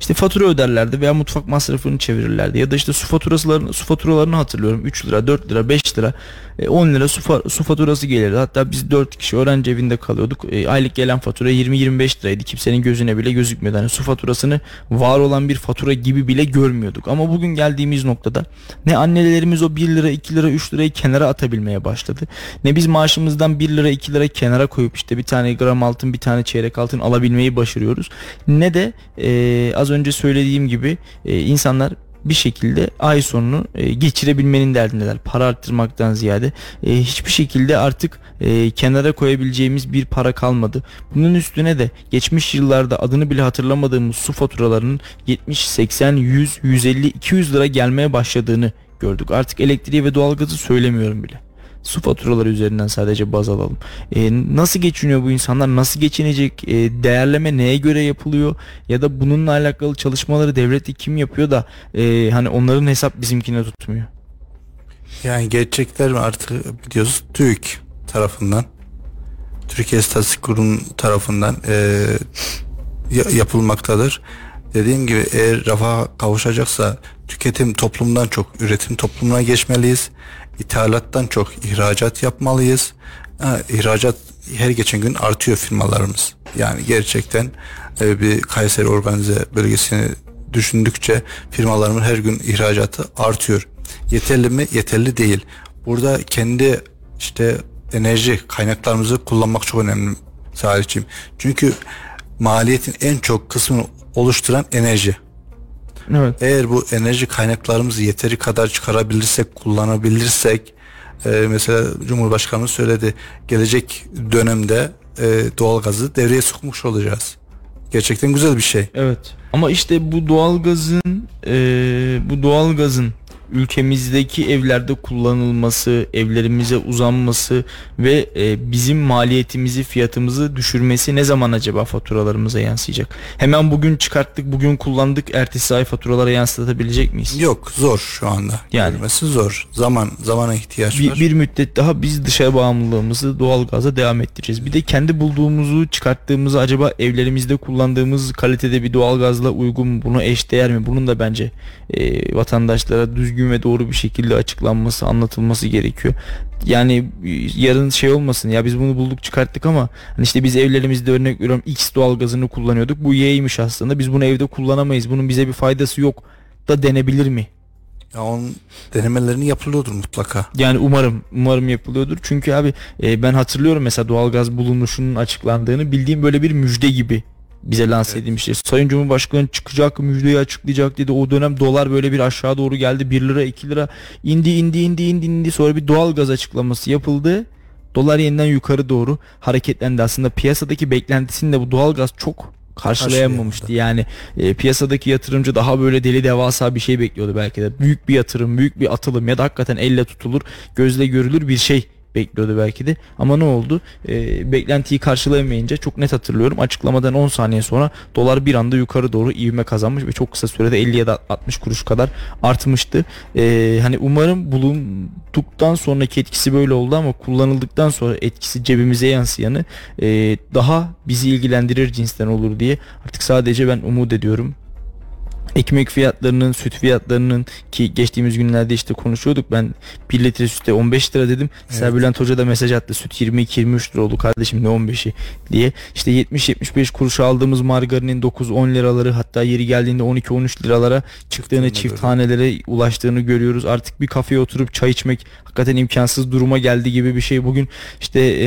İşte fatura öderlerdi veya mutfak masrafını çevirirlerdi. Ya da işte su faturalarını su faturalarını hatırlıyorum. 3 lira 4 lira 5 lira e, 10 lira su, su faturası gelirdi. Hatta biz 4 kişi öğrenci evinde kalıyorduk. E, aylık gelen fatura 20-25 liraydı. Kimsenin gözüne bile gözükmüyordu. Hani su faturasını var olan bir fatura gibi bile görmüyorduk. Ama bugün geldiğimiz noktada ne annelerimiz o 1 lira 2 lira 3 lirayı kenara atabilmeye başladı. Ne biz maaşımızdan 1 lira 2 lira kenara koyup işte bir tane gram altın bir tane çeyrek altın alabilmeyi başarıyoruz. Ne de e, az önce söylediğim gibi e, insanlar bir şekilde ay sonunu e, geçirebilmenin derdindeler. Para arttırmaktan ziyade e, hiçbir şekilde artık e, kenara koyabileceğimiz bir para kalmadı. Bunun üstüne de geçmiş yıllarda adını bile hatırlamadığımız su faturalarının 70, 80, 100, 150, 200 lira gelmeye başladığını gördük. Artık elektriği ve doğalgazı söylemiyorum bile. Su faturaları üzerinden sadece baz alalım. E, nasıl geçiniyor bu insanlar? Nasıl geçinecek? E, değerleme neye göre yapılıyor? Ya da bununla alakalı çalışmaları devleti kim yapıyor da e, hani onların hesap bizimkine tutmuyor. Yani gerçekler artık biliyoruz TÜİK tarafından Türkiye İstatistik Kurum tarafından e, ya- yapılmaktadır. Dediğim gibi eğer rafa kavuşacaksa tüketim toplumdan çok üretim toplumuna geçmeliyiz. İthalattan çok ihracat yapmalıyız. İhracat her geçen gün artıyor firmalarımız. Yani gerçekten e, bir Kayseri organize bölgesini düşündükçe firmalarımın her gün ihracatı artıyor. Yeterli mi? Yeterli değil. Burada kendi işte enerji kaynaklarımızı kullanmak çok önemli Salihciğim. Çünkü maliyetin en çok kısmını oluşturan enerji. Evet. Eğer bu enerji kaynaklarımızı yeteri kadar çıkarabilirsek, kullanabilirsek e, mesela Cumhurbaşkanı söyledi gelecek dönemde e, doğalgazı devreye sokmuş olacağız. Gerçekten güzel bir şey. Evet. Ama işte bu doğalgazın e, bu doğalgazın ülkemizdeki evlerde kullanılması, evlerimize uzanması ve e, bizim maliyetimizi, fiyatımızı düşürmesi ne zaman acaba faturalarımıza yansıyacak? Hemen bugün çıkarttık, bugün kullandık, ertesi ay faturalara yansıtabilecek miyiz? Yok zor şu anda. Yani. Görmesi zor. Zaman zamana ihtiyaç bir, var. bir müddet daha biz dışarı bağımlılığımızı doğalgaza devam ettireceğiz. Bir de kendi bulduğumuzu çıkarttığımızı acaba evlerimizde kullandığımız kalitede bir doğalgazla uygun mu? Buna eşdeğer mi? Bunun da bence e, vatandaşlara düzgün ve doğru bir şekilde açıklanması, anlatılması gerekiyor. Yani yarın şey olmasın ya biz bunu bulduk çıkarttık ama hani işte biz evlerimizde örnek veriyorum X doğalgazını kullanıyorduk. Bu Y'ymiş aslında. Biz bunu evde kullanamayız. Bunun bize bir faydası yok da denebilir mi? Ya onun denemelerini yapılıyordur mutlaka. Yani umarım umarım yapılıyordur. Çünkü abi e, ben hatırlıyorum mesela doğalgaz bulunuşunun açıklandığını bildiğim böyle bir müjde gibi bize lanse edilmişti. Sayın Cumhurbaşkanı çıkacak müjdeyi açıklayacak dedi. O dönem dolar böyle bir aşağı doğru geldi. 1 lira 2 lira indi indi indi indi indi. Sonra bir doğalgaz açıklaması yapıldı. Dolar yeniden yukarı doğru hareketlendi. Aslında piyasadaki beklentisini de bu doğalgaz çok karşılayamamıştı. Yani e, piyasadaki yatırımcı daha böyle deli devasa bir şey bekliyordu belki de. Büyük bir yatırım, büyük bir atılım ya da hakikaten elle tutulur, gözle görülür bir şey bekliyordu belki de. Ama ne oldu? E, beklentiyi karşılayamayınca çok net hatırlıyorum. Açıklamadan 10 saniye sonra dolar bir anda yukarı doğru ivme kazanmış ve çok kısa sürede 50 ya da 60 kuruş kadar artmıştı. E, hani umarım bulunduktan sonraki etkisi böyle oldu ama kullanıldıktan sonra etkisi cebimize yansıyanı e, daha bizi ilgilendirir cinsten olur diye artık sadece ben umut ediyorum ekmek fiyatlarının, süt fiyatlarının ki geçtiğimiz günlerde işte konuşuyorduk. Ben 1 litre sütte 15 lira dedim. Evet. Bülent Hoca da mesaj attı. Süt 22-23 lira oldu kardeşim ne 15'i diye. İşte 70-75 kuruş aldığımız margarinin 9-10 liraları hatta yeri geldiğinde 12-13 liralara çıktığını çift hanelere ulaştığını görüyoruz. Artık bir kafeye oturup çay içmek hakikaten imkansız duruma geldi gibi bir şey. Bugün işte e,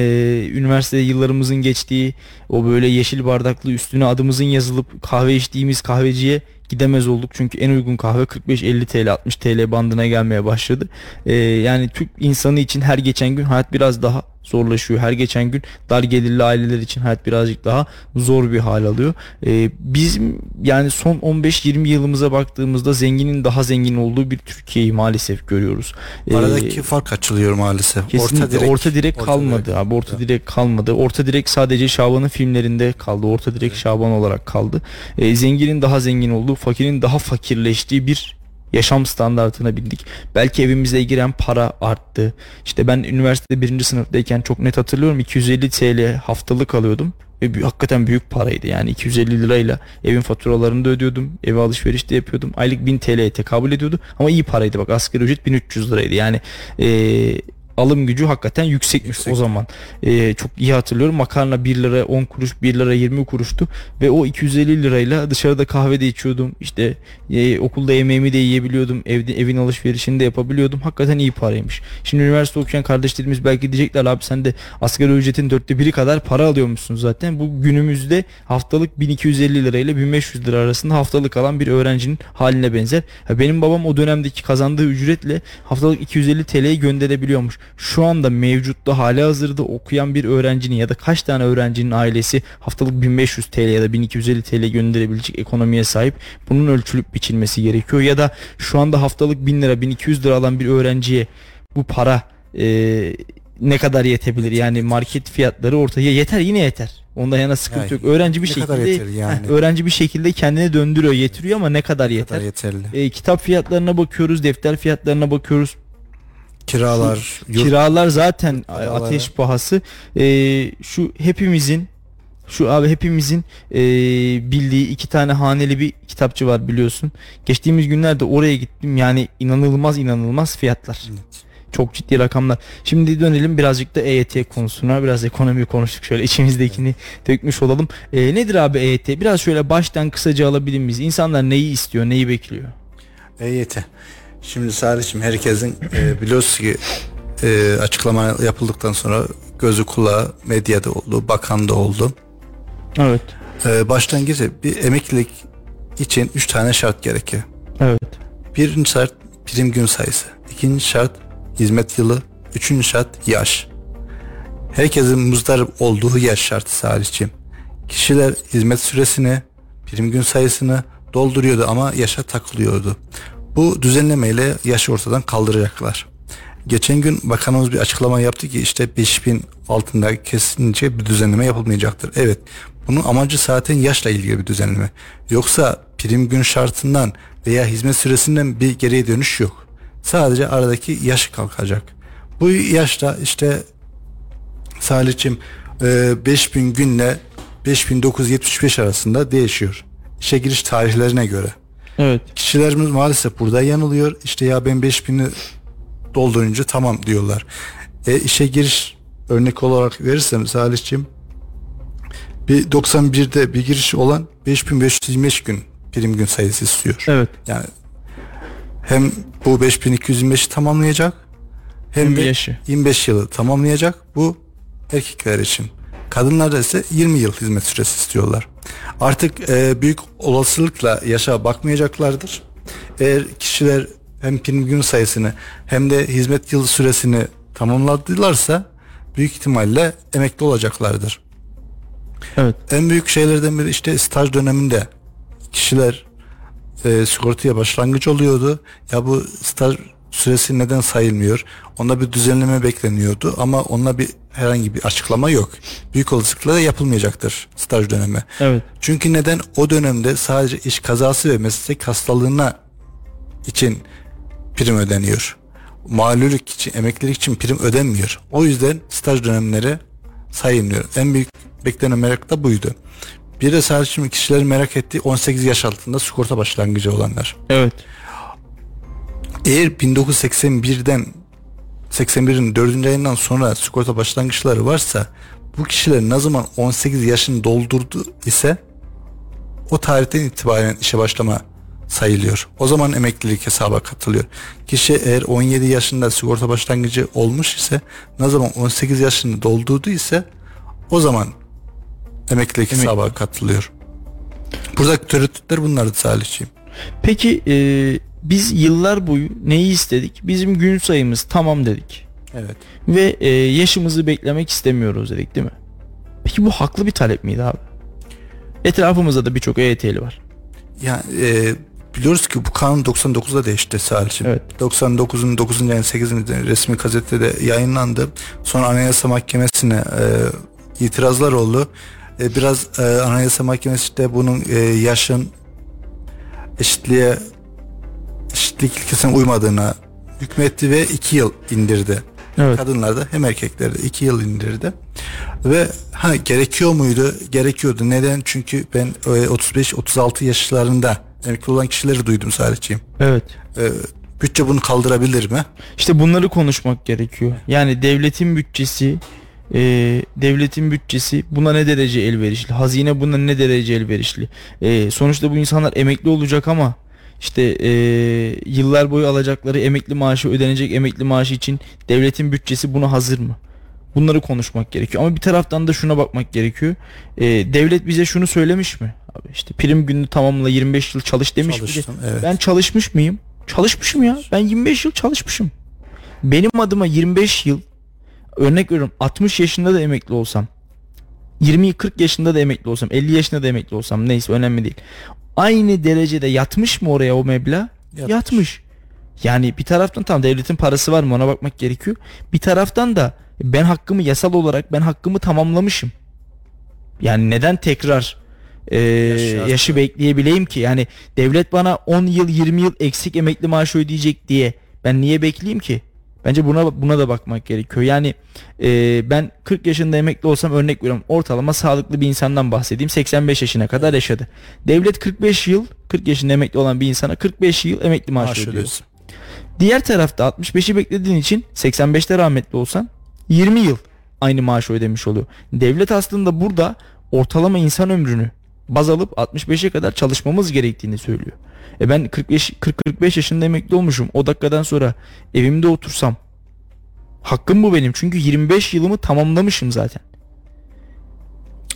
üniversite yıllarımızın geçtiği o böyle yeşil bardaklı üstüne adımızın yazılıp kahve içtiğimiz kahveciye gidemez olduk. Çünkü en uygun kahve 45-50 TL 60 TL bandına gelmeye başladı. Ee, yani Türk insanı için her geçen gün hayat biraz daha zorlaşıyor. Her geçen gün dar gelirli aileler için hayat birazcık daha zor bir hal alıyor. Ee, bizim yani son 15-20 yılımıza baktığımızda zenginin daha zengin olduğu bir Türkiye'yi maalesef görüyoruz. Ee, Aradaki fark açılıyor maalesef. Orta direk, orta direk orta kalmadı abi. Orta direk kalmadı. Orta direk sadece Şaban'ın filmlerinde kaldı. Orta direk. Şaban olarak kaldı. Ee, zenginin daha zengin olduğu, fakirin daha fakirleştiği bir yaşam standartına bindik. Belki evimize giren para arttı. İşte ben üniversitede birinci sınıftayken çok net hatırlıyorum 250 TL haftalık alıyordum. Ve hakikaten büyük paraydı yani 250 lirayla evin faturalarını da ödüyordum. Eve alışveriş de yapıyordum. Aylık 1000 TL'ye tekabül ediyordu. Ama iyi paraydı bak asgari ücret 1300 liraydı. Yani ee, alım gücü hakikaten yüksekmiş Yüksek. o zaman. Ee, çok iyi hatırlıyorum. Makarna 1 lira 10 kuruş 1 lira 20 kuruştu ve o 250 lirayla dışarıda kahve de içiyordum. İşte e, okulda yemeğimi de yiyebiliyordum. Evde evin alışverişini de yapabiliyordum. Hakikaten iyi paraymış. Şimdi üniversite okuyan kardeşlerimiz belki diyecekler abi sen de asgari ücretin dörtte biri kadar para alıyormuşsun zaten. Bu günümüzde haftalık 1250 lirayla 1500 lira arasında haftalık alan bir öğrencinin haline benzer. benim babam o dönemdeki kazandığı ücretle haftalık 250 TL'yi gönderebiliyormuş şu anda mevcutta hali hazırda okuyan bir öğrencinin ya da kaç tane öğrencinin ailesi haftalık 1500 TL ya da 1250 TL gönderebilecek ekonomiye sahip bunun ölçülüp biçilmesi gerekiyor ya da şu anda haftalık 1000 lira 1200 lira alan bir öğrenciye bu para e, ne kadar yetebilir yani market fiyatları ortaya yeter yine yeter Onda yana sıkıntı yani, yok. Öğrenci bir şekilde yani. öğrenci bir şekilde kendine döndürüyor, getiriyor ama ne kadar yeter? Ne kadar yeterli. E, kitap fiyatlarına bakıyoruz, defter fiyatlarına bakıyoruz. Kiralar, yurt, kiralar zaten paraları. ateş pahası. Ee, şu hepimizin şu abi hepimizin e, bildiği iki tane haneli bir kitapçı var biliyorsun. Geçtiğimiz günlerde oraya gittim. Yani inanılmaz inanılmaz fiyatlar. Evet. Çok ciddi rakamlar. Şimdi dönelim birazcık da EYT konusuna. Biraz ekonomi konuştuk şöyle içimizdekini dökmüş olalım. E, nedir abi EYT? Biraz şöyle baştan kısaca alabilir miyiz? İnsanlar neyi istiyor, neyi bekliyor? EYT. Şimdi Salih'cim herkesin e, biliyorsun ki e, açıklama yapıldıktan sonra gözü kulağı medyada oldu, bakanda oldu. Evet. E, başlangıçta bir emeklilik için üç tane şart gerekiyor. Evet. Birinci şart prim gün sayısı. ikinci şart hizmet yılı. Üçüncü şart yaş. Herkesin muzdarip olduğu yaş şartı Salih'cim. Kişiler hizmet süresini, prim gün sayısını dolduruyordu ama yaşa takılıyordu. Bu düzenlemeyle yaşı ortadan kaldıracaklar. Geçen gün bakanımız bir açıklama yaptı ki işte 5000 altında kesince bir düzenleme yapılmayacaktır. Evet bunun amacı zaten yaşla ilgili bir düzenleme. Yoksa prim gün şartından veya hizmet süresinden bir geriye dönüş yok. Sadece aradaki yaş kalkacak. Bu yaşta işte Salih'cim 5000 günle 5975 arasında değişiyor. İşe giriş tarihlerine göre. Evet. Kişilerimiz maalesef burada yanılıyor. İşte ya ben 5000'i doldurunca tamam diyorlar. E, işe giriş örnek olarak verirsem Salih'ciğim bir 91'de bir giriş olan 5525 gün prim gün sayısı istiyor. Evet. Yani hem bu 5225'i tamamlayacak hem de 25 yılı tamamlayacak bu erkekler için. Kadınlarda ise 20 yıl hizmet süresi istiyorlar. Artık e, büyük olasılıkla yaşa bakmayacaklardır. Eğer kişiler hem prim gün sayısını hem de hizmet yıl süresini tamamladılarsa büyük ihtimalle emekli olacaklardır. Evet. En büyük şeylerden biri işte staj döneminde kişiler e, sigortaya başlangıç oluyordu. Ya bu staj süresi neden sayılmıyor? Onda bir düzenleme bekleniyordu ama onunla bir herhangi bir açıklama yok. Büyük olasılıkla da yapılmayacaktır staj dönemi. Evet. Çünkü neden o dönemde sadece iş kazası ve meslek hastalığına için prim ödeniyor. Malulük için, emeklilik için prim ödenmiyor. O yüzden staj dönemleri sayılmıyor. En büyük beklenen merak da buydu. Bir de sadece şimdi kişilerin merak ettiği 18 yaş altında sigorta başlangıcı olanlar. Evet. Eğer 1981'den 81'in 4. ayından sonra sigorta başlangıçları varsa bu kişiler ne zaman 18 yaşını doldurdu ise o tarihten itibaren işe başlama sayılıyor. O zaman emeklilik hesaba katılıyor. Kişi eğer 17 yaşında sigorta başlangıcı olmuş ise ne zaman 18 yaşını doldurdu ise o zaman emeklilik Emek- hesaba katılıyor. Buradaki tereddütler bunlardı Salihciğim. Peki e, biz yıllar boyu neyi istedik? Bizim gün sayımız tamam dedik. Evet. Ve e, yaşımızı beklemek istemiyoruz dedik değil mi? Peki bu haklı bir talep miydi abi? Etrafımızda da birçok EYT'li var. Yani e, biliyoruz ki bu kanun 99'da değişti Salih'cim. Evet. 99'un 9. ayın 8'inde resmi gazetede yayınlandı. Sonra Anayasa Mahkemesi'ne e, itirazlar oldu. E, biraz e, Anayasa Mahkemesi de bunun e, yaşın eşitliğe eşitlik ilkesine uymadığına hükmetti ve 2 yıl indirdi. Evet. Kadınlarda hem erkeklerde 2 yıl indirdi. Ve ha gerekiyor muydu? Gerekiyordu. Neden? Çünkü ben e, 35-36 yaşlarında emekli olan kişileri duydum Salihciğim. Evet. E, bütçe bunu kaldırabilir mi? İşte bunları konuşmak gerekiyor. Yani devletin bütçesi e, devletin bütçesi buna ne derece elverişli? Hazine buna ne derece elverişli? E, sonuçta bu insanlar emekli olacak ama işte e, yıllar boyu alacakları emekli maaşı ödenecek emekli maaşı için devletin bütçesi buna hazır mı? Bunları konuşmak gerekiyor. Ama bir taraftan da şuna bakmak gerekiyor. E, devlet bize şunu söylemiş mi? Abi işte prim gününü tamamla 25 yıl çalış demiş mi? Çalıştım, evet. Ben çalışmış mıyım? Çalışmışım ya. Ben 25 yıl çalışmışım. Benim adıma 25 yıl örnek veriyorum 60 yaşında da emekli olsam 20-40 yaşında da emekli olsam 50 yaşında da emekli olsam neyse önemli değil. Aynı derecede yatmış mı oraya o meblağ? Yatmış. Yatmış. Yani bir taraftan tam devletin parası var mı ona bakmak gerekiyor. Bir taraftan da ben hakkımı yasal olarak ben hakkımı tamamlamışım. Yani neden tekrar e, Yaşı bekleyebileyim ki? Yani devlet bana 10 yıl 20 yıl eksik emekli maaşı ödeyecek diye ben niye bekleyeyim ki? Bence buna buna da bakmak gerekiyor. Yani e, ben 40 yaşında emekli olsam örnek veriyorum ortalama sağlıklı bir insandan bahsedeyim 85 yaşına kadar yaşadı. Devlet 45 yıl 40 yaşında emekli olan bir insana 45 yıl emekli maaşı Maaş ödüyor. ödüyorsun. Diğer tarafta 65'i beklediğin için 85'te rahmetli olsan 20 yıl aynı maaşı ödemiş oluyor. Devlet aslında burada ortalama insan ömrünü baz alıp 65'e kadar çalışmamız gerektiğini söylüyor. E ben 45 40 45 yaşında emekli olmuşum. O dakikadan sonra evimde otursam hakkım bu benim. Çünkü 25 yılımı tamamlamışım zaten.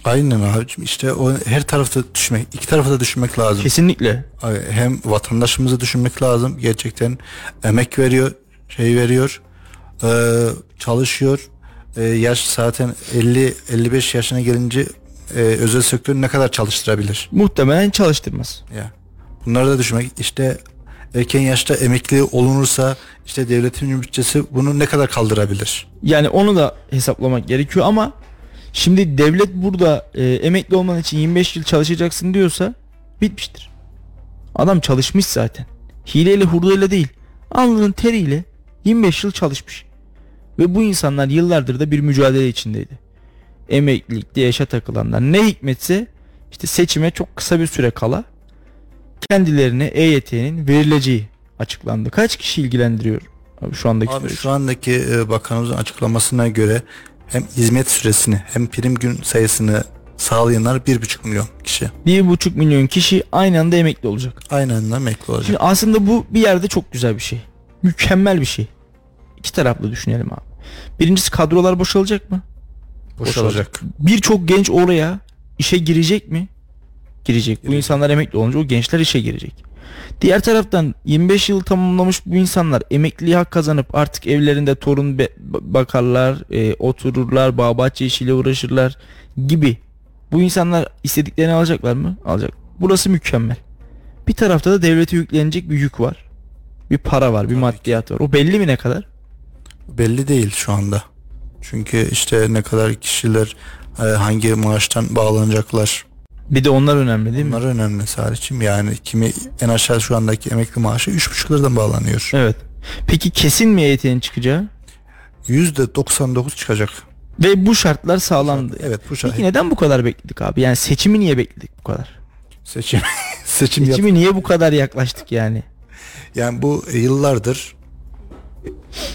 Aynen abicim işte o her tarafta düşünmek, iki tarafta da düşünmek lazım. Kesinlikle. Hem vatandaşımızı düşünmek lazım. Gerçekten emek veriyor, şey veriyor, e, çalışıyor. E, yaş zaten 50-55 yaşına gelince e, özel sektör ne kadar çalıştırabilir? Muhtemelen çalıştırmaz. Ya bunları da düşünmek. İşte erken yaşta emekli olunursa işte devletin bütçesi bunu ne kadar kaldırabilir? Yani onu da hesaplamak gerekiyor ama şimdi devlet burada e, emekli olman için 25 yıl çalışacaksın diyorsa bitmiştir. Adam çalışmış zaten. Hileyle hurdayla değil. Alnının teriyle 25 yıl çalışmış. Ve bu insanlar yıllardır da bir mücadele içindeydi. Emeklilikte yaşa takılanlar. Ne hikmetse işte seçime çok kısa bir süre kala kendilerine EYT'nin verileceği açıklandı. Kaç kişi ilgilendiriyor abi şu andaki Abi süreç? şu andaki e, bakanımızın açıklamasına göre hem hizmet süresini hem prim gün sayısını sağlayanlar bir buçuk milyon kişi. 1,5 milyon kişi aynı anda emekli olacak. Aynı anda emekli olacak. Şimdi aslında bu bir yerde çok güzel bir şey. Mükemmel bir şey. İki taraflı düşünelim abi. Birincisi kadrolar boşalacak mı? Boşalacak. Birçok genç oraya işe girecek mi? Girecek. Bu insanlar emekli olunca o gençler işe girecek. Diğer taraftan 25 yıl tamamlamış bu insanlar emekliye hak kazanıp artık evlerinde torun be- bakarlar, e, otururlar, bağ bahçe işiyle uğraşırlar gibi. Bu insanlar istediklerini alacaklar mı? Alacak. Burası mükemmel. Bir tarafta da devlete yüklenecek bir yük var. bir para var, bir maddiyat var. O belli mi ne kadar? Belli değil şu anda. Çünkü işte ne kadar kişiler e, hangi maaştan bağlanacaklar. Bir de onlar önemli değil mi? Bunlar önemli Salih'cim. Yani kimi en aşağı şu andaki emekli maaşı 3,5 liradan bağlanıyor. Evet. Peki kesin mi EYT'nin çıkacağı? %99 çıkacak. Ve bu şartlar sağlandı. Evet bu şart. Peki neden bu kadar bekledik abi? Yani seçimi niye bekledik bu kadar? Seçim seçim yap- Seçimi niye bu kadar yaklaştık yani? Yani bu yıllardır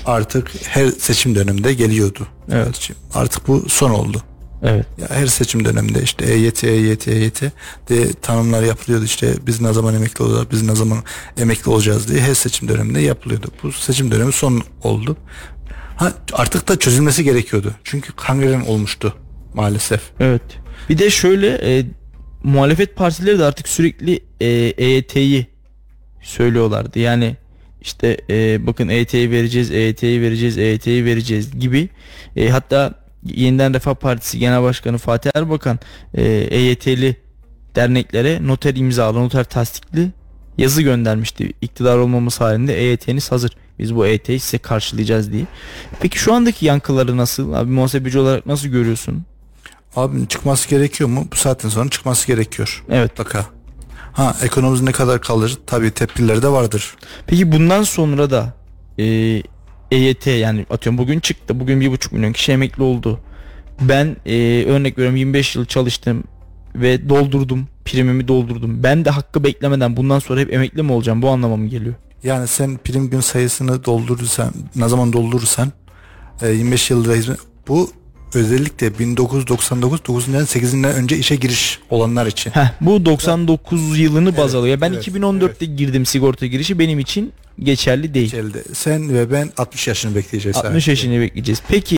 artık her seçim döneminde geliyordu. Evet. Artık bu son oldu. Evet. Ya her seçim döneminde işte EYT, EYT, EYT de tanımlar yapılıyordu işte biz ne zaman emekli olacağız, biz ne zaman emekli olacağız diye her seçim döneminde yapılıyordu. Bu seçim dönemi son oldu. Ha, artık da çözülmesi gerekiyordu. Çünkü kangren olmuştu maalesef. Evet. Bir de şöyle e, muhalefet partileri de artık sürekli e, EYT'yi söylüyorlardı. Yani işte e, bakın EYT'yi vereceğiz, EYT'yi vereceğiz, EYT'yi vereceğiz gibi. E, hatta Yeniden Refah Partisi Genel Başkanı Fatih Erbakan e, EYT'li derneklere noter imzalı, noter tasdikli yazı göndermişti. İktidar olmamız halinde EYT'niz hazır. Biz bu EYT'yi size karşılayacağız diye. Peki şu andaki yankıları nasıl? Abi muhasebeci olarak nasıl görüyorsun? Abi çıkması gerekiyor mu? Bu saatten sonra çıkması gerekiyor. Evet. Mutlaka. Ha ekonomimiz ne kadar kalır? Tabii tepkileri de vardır. Peki bundan sonra da e, EYT yani atıyorum bugün çıktı. Bugün bir buçuk milyon kişi emekli oldu. Ben e, örnek veriyorum 25 yıl çalıştım ve doldurdum. Primimi doldurdum. Ben de hakkı beklemeden bundan sonra hep emekli mi olacağım? Bu anlama mı geliyor? Yani sen prim gün sayısını doldurursan, ne zaman doldurursan e, 25 yılda bu özellikle 1999 9'undan 8'inden önce işe giriş olanlar için. Heh, bu 99 yılını baz Evet, alıyor. Ben evet, 2014'te girdim sigorta girişi benim için geçerli değil. Geçerli. Sen ve ben 60 yaşını bekleyeceğiz. 60 sadece. yaşını bekleyeceğiz. Peki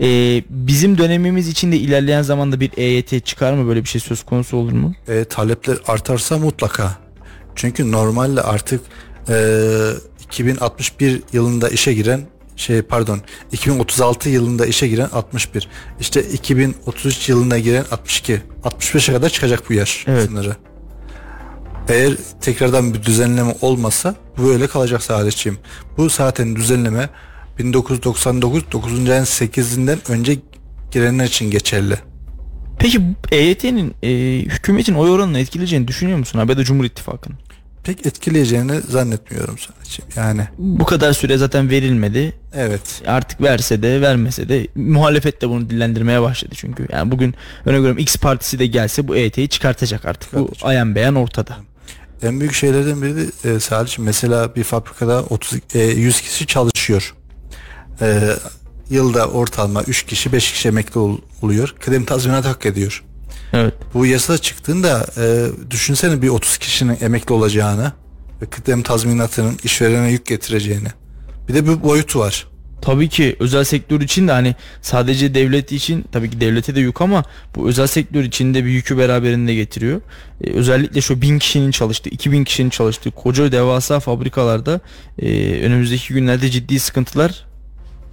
e, bizim dönemimiz için de ilerleyen zamanda bir EYT çıkar mı? Böyle bir şey söz konusu olur mu? E, talepler artarsa mutlaka. Çünkü normalde artık e, 2061 yılında işe giren şey pardon 2036 yılında işe giren 61. İşte 2033 yılında giren 62. 65'e kadar çıkacak bu yaş Evet. sınırı. Eğer tekrardan bir düzenleme olmasa bu böyle kalacak sadece. Bu zaten düzenleme 1999 9. ayın 8'inden önce girenler için geçerli. Peki EYT'nin e, hükümetin oy oranını etkileyeceğini düşünüyor musun abi ya da Cumhur İttifakı'nın? Pek etkileyeceğini zannetmiyorum sadece. Yani Bu kadar süre zaten verilmedi. evet. Artık verse de vermese de muhalefet de bunu dillendirmeye başladı çünkü. Yani bugün örnek veriyorum X partisi de gelse bu EYT'yi çıkartacak artık. Bu Çıkartacak. ayan beyan ortada. En büyük şeylerden biri de e, Salih mesela bir fabrikada 30 e, 100 kişi çalışıyor. E, yılda ortalama 3 kişi 5 kişi emekli ol- oluyor. Kıdem tazminat hak ediyor. Evet. Bu yasa çıktığında e, düşünsene bir 30 kişinin emekli olacağını ve kıdem tazminatının işverene yük getireceğini. Bir de bir boyutu var. Tabii ki özel sektör için de hani sadece devlet için tabii ki devlete de yük ama bu özel sektör için de bir yükü beraberinde getiriyor. Ee, özellikle şu bin kişinin çalıştığı, 2000 kişinin çalıştığı koca devasa fabrikalarda e, önümüzdeki günlerde ciddi sıkıntılar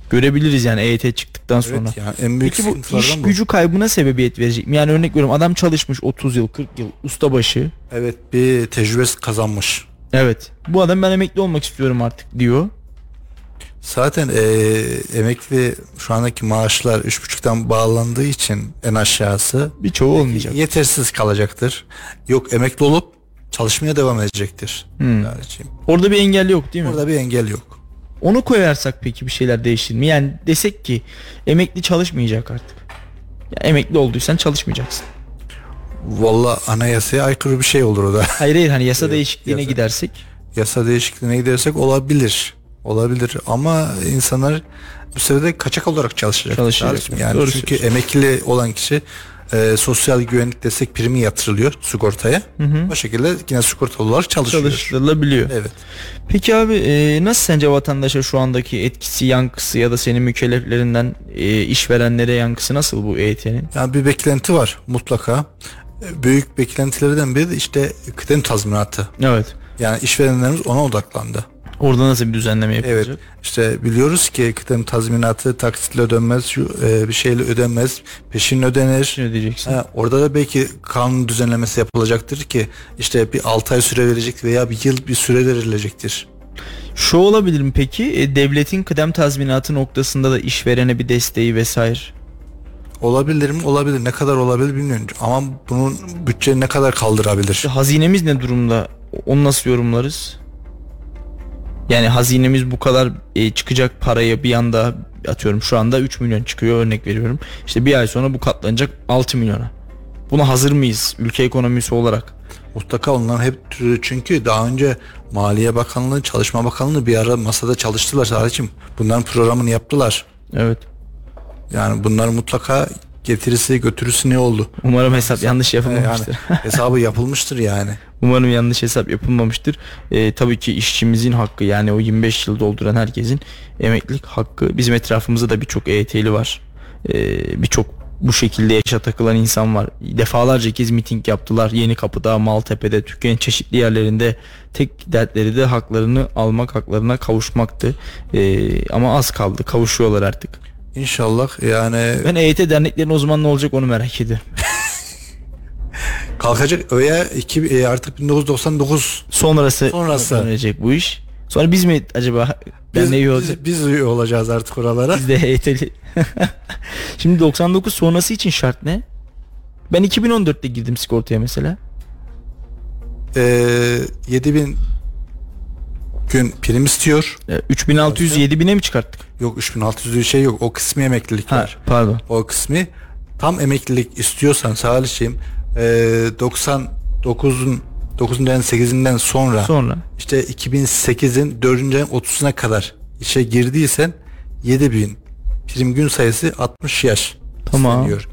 görebiliriz yani EYT çıktıktan sonra. Evet yani en büyük Peki bu iş bu. gücü kaybına sebebiyet verecek mi? Yani örnek veriyorum adam çalışmış 30 yıl 40 yıl ustabaşı. Evet bir tecrübe kazanmış. Evet bu adam ben emekli olmak istiyorum artık diyor. Zaten e, emekli şu andaki maaşlar 3,5'tan bağlandığı için en aşağısı Birçoğu olmayacak. yetersiz kalacaktır. Yok emekli olup çalışmaya devam edecektir. Hmm. Orada bir engel yok değil mi? Burada bir engel yok. Onu koyarsak peki bir şeyler değişir mi? Yani desek ki emekli çalışmayacak artık. Ya emekli olduysan çalışmayacaksın. Valla anayasaya aykırı bir şey olur o da. Hayır hayır hani yasa değişikliğine yasa. gidersek. Yasa değişikliğine gidersek olabilir. Olabilir ama insanlar bu sefer de kaçak olarak çalışacak. Çalışacak. Yani Doğru çünkü emekli olan kişi e, sosyal güvenlik destek primi yatırılıyor sigortaya. Hı hı. O şekilde yine sigortalı olarak çalışıyor. Çalıştırılabiliyor. Evet. Peki abi e, nasıl sence vatandaşa şu andaki etkisi, yankısı ya da senin mükelleflerinden e, işverenlere yankısı nasıl bu EYT'nin? Yani bir beklenti var mutlaka. Büyük beklentilerden biri de işte kıdem tazminatı. Evet. Yani işverenlerimiz ona odaklandı. Orada nasıl bir düzenleme yapılacak? Evet. İşte biliyoruz ki kıdem tazminatı taksitle ödenmez, şu e, bir şeyle ödenmez, peşin ödenir. Ne diyeceksin? Ha, orada da belki kanun düzenlemesi yapılacaktır ki işte bir 6 ay süre verecek veya bir yıl bir süre verilecektir. Şu olabilir mi peki? E, devletin kıdem tazminatı noktasında da işverene bir desteği vesaire. Olabilir mi? Olabilir. Ne kadar olabilir bilmiyorum. Ama bunun bütçe ne kadar kaldırabilir? Hazinemiz ne durumda? Onu nasıl yorumlarız? Yani hazinemiz bu kadar e, çıkacak paraya bir anda atıyorum şu anda 3 milyon çıkıyor örnek veriyorum. İşte bir ay sonra bu katlanacak 6 milyona. Buna hazır mıyız ülke ekonomisi olarak? Mutlaka onların hep çünkü daha önce Maliye Bakanlığı, Çalışma Bakanlığı bir ara masada çalıştılar sadece. Bunların programını yaptılar. Evet. Yani bunlar mutlaka getirisi götürüsü ne oldu? Umarım hesap yanlış yapılmamıştır. Yani hesabı yapılmıştır yani. Umarım yanlış hesap yapılmamıştır. Ee, tabii ki işçimizin hakkı yani o 25 yıl dolduran herkesin emeklilik hakkı. Bizim etrafımızda da birçok EYT'li var. Ee, birçok bu şekilde yaşa takılan insan var. Defalarca kez miting yaptılar. Yeni Kapıda, Maltepe'de, Türkiye'nin çeşitli yerlerinde tek dertleri de haklarını almak, haklarına kavuşmaktı. Ee, ama az kaldı. Kavuşuyorlar artık. İnşallah yani Ben EYT derneklerinin ne olacak onu merak ediyorum. kalkacak öyle iki, e, artık 1999 Sonrası, Sonrası. dönecek bu iş. Sonra biz mi acaba biz, olacak? biz, biz üye olacağız artık oralara. Biz de EYT'li. Şimdi 99 sonrası için şart ne? Ben 2014'te girdim sigortaya mesela. Ee, 7000 gün prim istiyor. Ee, 3600 7000'e mi çıkarttık? Yok 3600 bir şey yok. O kısmı emeklilik Ha, var. pardon. O kısmı tam emeklilik istiyorsan Salih'ciğim ee, 99'un 9'undan 8'inden sonra Sonra işte 2008'in 4. ayın 30'una kadar işe girdiysen 7000 prim gün sayısı 60 yaş Tamam. isteniyor.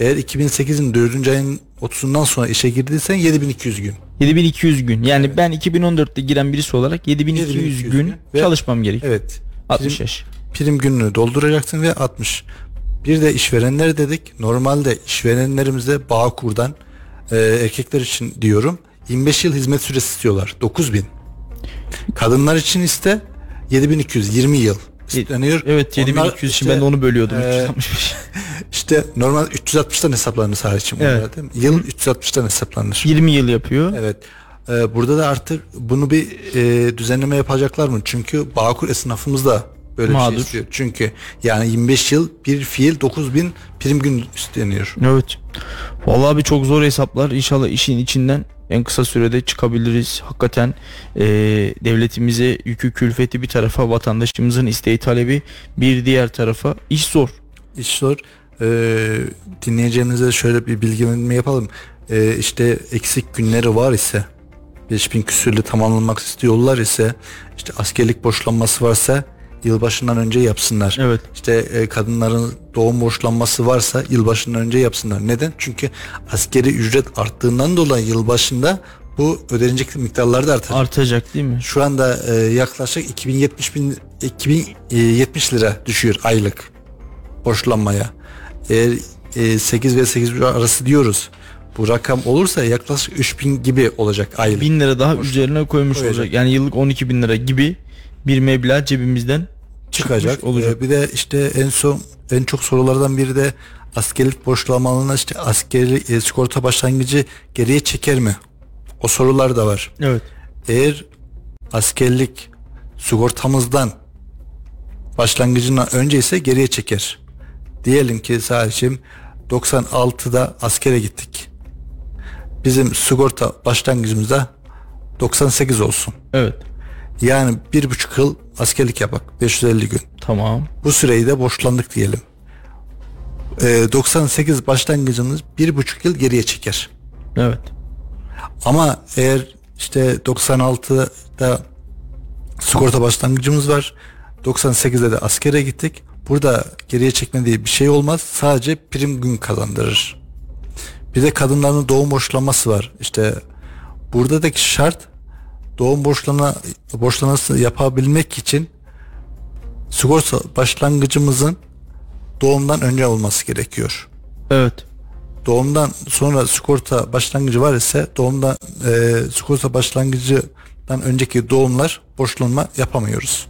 Eğer 2008'in 4. ayın 30'undan sonra işe girdiysen 7200 gün. 7200 gün. Yani ben 2014'te giren birisi olarak 7200, 7200 gün gün çalışmam gerekiyor. Evet. 60 Prim, yaş. prim gününü dolduracaksın ve 60. Bir de işverenler dedik. Normalde işverenlerimize Bağkur'dan e, erkekler için diyorum 25 yıl hizmet süresi istiyorlar. 9000. Kadınlar için iste 7200 20 yıl isteniyor. Evet Onlar 7200 şimdi işte, ben de onu bölüyordum. e, 365. İşte normal 360'tan hesaplanır sadece Evet. değil mi? Yıl 360'tan hesaplanır. 20 yıl yapıyor. Evet. Ee, burada da artık bunu bir e, düzenleme yapacaklar mı? Çünkü Bağkur esnafımız da böyle bir Mağdur. şey istiyor. Çünkü yani 25 yıl bir fiil 9000 prim gün isteniyor. Evet. Vallahi bir çok zor hesaplar. İnşallah işin içinden en kısa sürede çıkabiliriz. Hakikaten eee, devletimize yükü külfeti bir tarafa vatandaşımızın isteği talebi bir diğer tarafa iş zor. İş zor. Ee, dinleyeceğimize şöyle bir bilgilendirme yapalım. Ee, işte eksik günleri var ise 5000 küsürlü tamamlamak istiyorlar ise işte askerlik borçlanması varsa yılbaşından önce yapsınlar. Evet. İşte e, kadınların doğum borçlanması varsa yılbaşından önce yapsınlar. Neden? Çünkü askeri ücret arttığından dolayı yılbaşında bu ödenecek miktarlar da artar. Artacak değil mi? Şu anda e, yaklaşık 2070 bin 2070 lira düşüyor aylık borçlanmaya. Eğer e, 8 ve 8 arası diyoruz. Bu rakam olursa yaklaşık 3000 gibi olacak aylık. 1000 lira daha üzerine koymuş Koyacak. olacak. Yani yıllık 12 bin lira gibi bir meblağ cebimizden çıkacak. çıkmış olacak. Ee, bir de işte en son en çok sorulardan biri de askerlik borçlanmalarına işte askeri e, sigorta başlangıcı geriye çeker mi? O sorular da var. Evet. Eğer askerlik sigortamızdan başlangıcından önce ise geriye çeker. Diyelim ki Salih'cim 96'da askere gittik. Bizim sigorta başlangıcımızda 98 olsun. Evet. Yani bir buçuk yıl askerlik yapak 550 gün. Tamam. Bu süreyi de borçlandık diyelim. Ee, 98 başlangıcımız bir buçuk yıl geriye çeker. Evet. Ama eğer işte 96'da sigorta başlangıcımız var. 98'de de askere gittik. Burada geriye çekme diye bir şey olmaz. Sadece prim gün kazandırır. Bir de kadınların doğum borçlanması var. İşte buradaki şart doğum borçlana borçlanması yapabilmek için sigorta başlangıcımızın doğumdan önce olması gerekiyor. Evet. Doğumdan sonra sigorta başlangıcı var ise doğumdan e, sigorta başlangıcından önceki doğumlar borçlanma yapamıyoruz.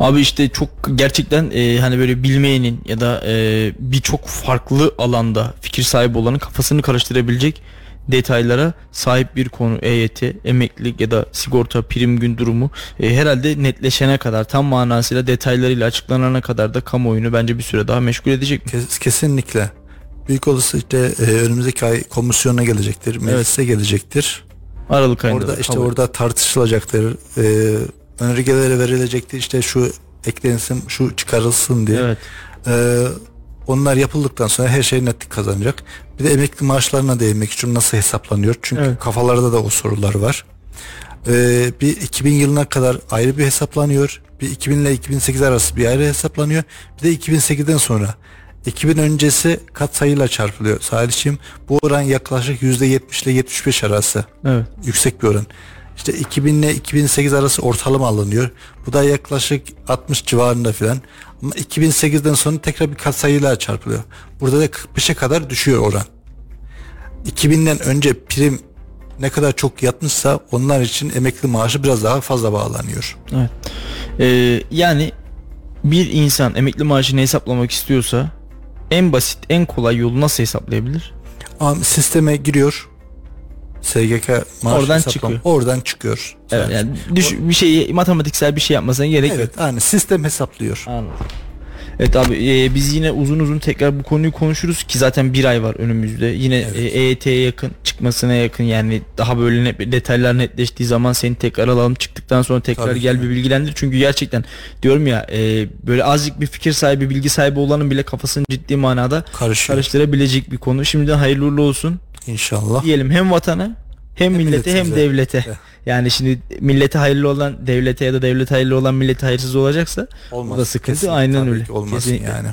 Abi işte çok gerçekten e, hani böyle bilmeyenin ya da e, birçok farklı alanda fikir sahibi olanın kafasını karıştırabilecek detaylara sahip bir konu EYT, emeklilik ya da sigorta prim gün durumu e, herhalde netleşene kadar tam manasıyla detaylarıyla açıklanana kadar da kamuoyunu bence bir süre daha meşgul edecek? Kes- kesinlikle. Büyük olası işte e, önümüzdeki ay komisyona gelecektir, meclise gelecektir. Aralık ayında. Orada işte kabul. orada tartışılacaktır. E, önergeleri verilecektir. İşte şu eklensin, şu çıkarılsın diye. Evet. Ee, onlar yapıldıktan sonra her şey netlik kazanacak. Bir de emekli maaşlarına değinmek için nasıl hesaplanıyor? Çünkü Evet. kafalarda da o sorular var. Ee, bir 2000 yılına kadar ayrı bir hesaplanıyor. Bir 2000 ile 2008 arası bir ayrı hesaplanıyor. Bir de 2008'den sonra 2000 öncesi kat sayıyla çarpılıyor. Salihçiğim bu oran yaklaşık %70 ile 75 arası Evet. yüksek bir oran. İşte 2000 ile 2008 arası ortalama alınıyor. Bu da yaklaşık 60 civarında filan. Ama 2008'den sonra tekrar bir katsayıyla çarpılıyor. Burada da 45'e kadar düşüyor oran. 2000'den önce prim ne kadar çok yatmışsa onlar için emekli maaşı biraz daha fazla bağlanıyor. Evet. Ee, yani bir insan emekli maaşını hesaplamak istiyorsa en basit, en kolay yolu nasıl hesaplayabilir? Sisteme giriyor. SGK maaş Oradan hesaplam- çıkıyor. Oradan çıkıyor. Evet, yani düş, bir şeyi matematiksel bir şey yapmasına gerek yok. Evet, yani sistem hesaplıyor. Anladım. Evet abi e, biz yine uzun uzun tekrar bu konuyu konuşuruz ki zaten bir ay var önümüzde. Yine Evet. e, EYT'ye yakın çıkmasına yakın yani daha böyle net, detaylar netleştiği zaman seni tekrar alalım çıktıktan sonra tekrar Tabii ki. gel bir bilgilendir. Çünkü gerçekten diyorum ya e, böyle azıcık bir fikir sahibi bilgi sahibi olanın bile kafasını ciddi manada Karışıyor. karıştırabilecek bir konu. Şimdiden hayırlı uğurlu olsun İnşallah. diyelim hem vatana hem, Hem millete hem devlete. Evet. Yani şimdi millete hayırlı olan devlete ya da devlete hayırlı olan millete hayırsız olacaksa Olmaz. da sıkıntı Kesinlikle, aynen tabii öyle. Olmaz Kesinlikle. yani.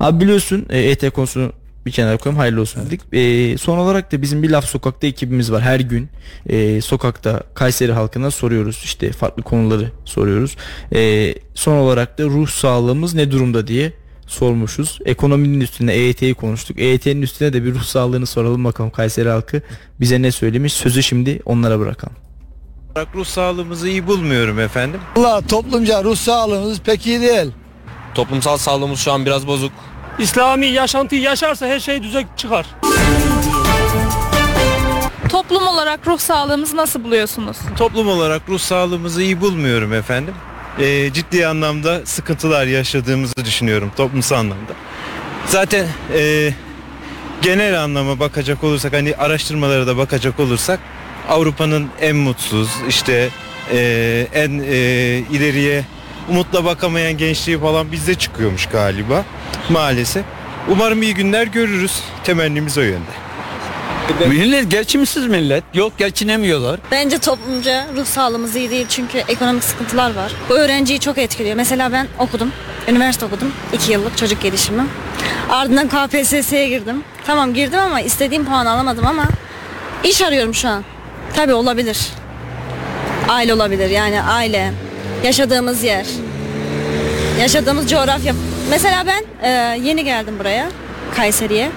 Abi biliyorsun e, EYT konusunu bir kenara koyalım hayırlı olsun dedik. E, son olarak da bizim bir laf sokakta ekibimiz var. Her gün e, sokakta Kayseri halkına soruyoruz. işte farklı konuları soruyoruz. E, son olarak da ruh sağlığımız ne durumda diye sormuşuz. Ekonominin üstüne EYT'yi konuştuk. EYT'nin üstüne de bir ruh sağlığını soralım bakalım Kayseri halkı bize ne söylemiş. Sözü şimdi onlara bırakalım. ruh sağlığımızı iyi bulmuyorum efendim. Valla toplumca ruh sağlığımız pek iyi değil. Toplumsal sağlığımız şu an biraz bozuk. İslami yaşantıyı yaşarsa her şey düze çıkar. Toplum olarak ruh sağlığımızı nasıl buluyorsunuz? Toplum olarak ruh sağlığımızı iyi bulmuyorum efendim. Ee, ciddi anlamda sıkıntılar yaşadığımızı düşünüyorum toplumsal anlamda. Zaten ee, genel anlama bakacak olursak hani araştırmalara da bakacak olursak Avrupa'nın en mutsuz işte ee, en ee, ileriye umutla bakamayan gençliği falan bizde çıkıyormuş galiba maalesef. Umarım iyi günler görürüz. Temennimiz o yönde. Millet geçimsiz millet. Yok geçinemiyorlar. Bence toplumca ruh sağlığımız iyi değil çünkü ekonomik sıkıntılar var. Bu öğrenciyi çok etkiliyor. Mesela ben okudum. Üniversite okudum. 2 yıllık çocuk gelişimi. Ardından KPSS'ye girdim. Tamam girdim ama istediğim puan alamadım ama iş arıyorum şu an. Tabii olabilir. Aile olabilir yani aile. Yaşadığımız yer. Yaşadığımız coğrafya. Mesela ben e, yeni geldim buraya. Kayseri'ye.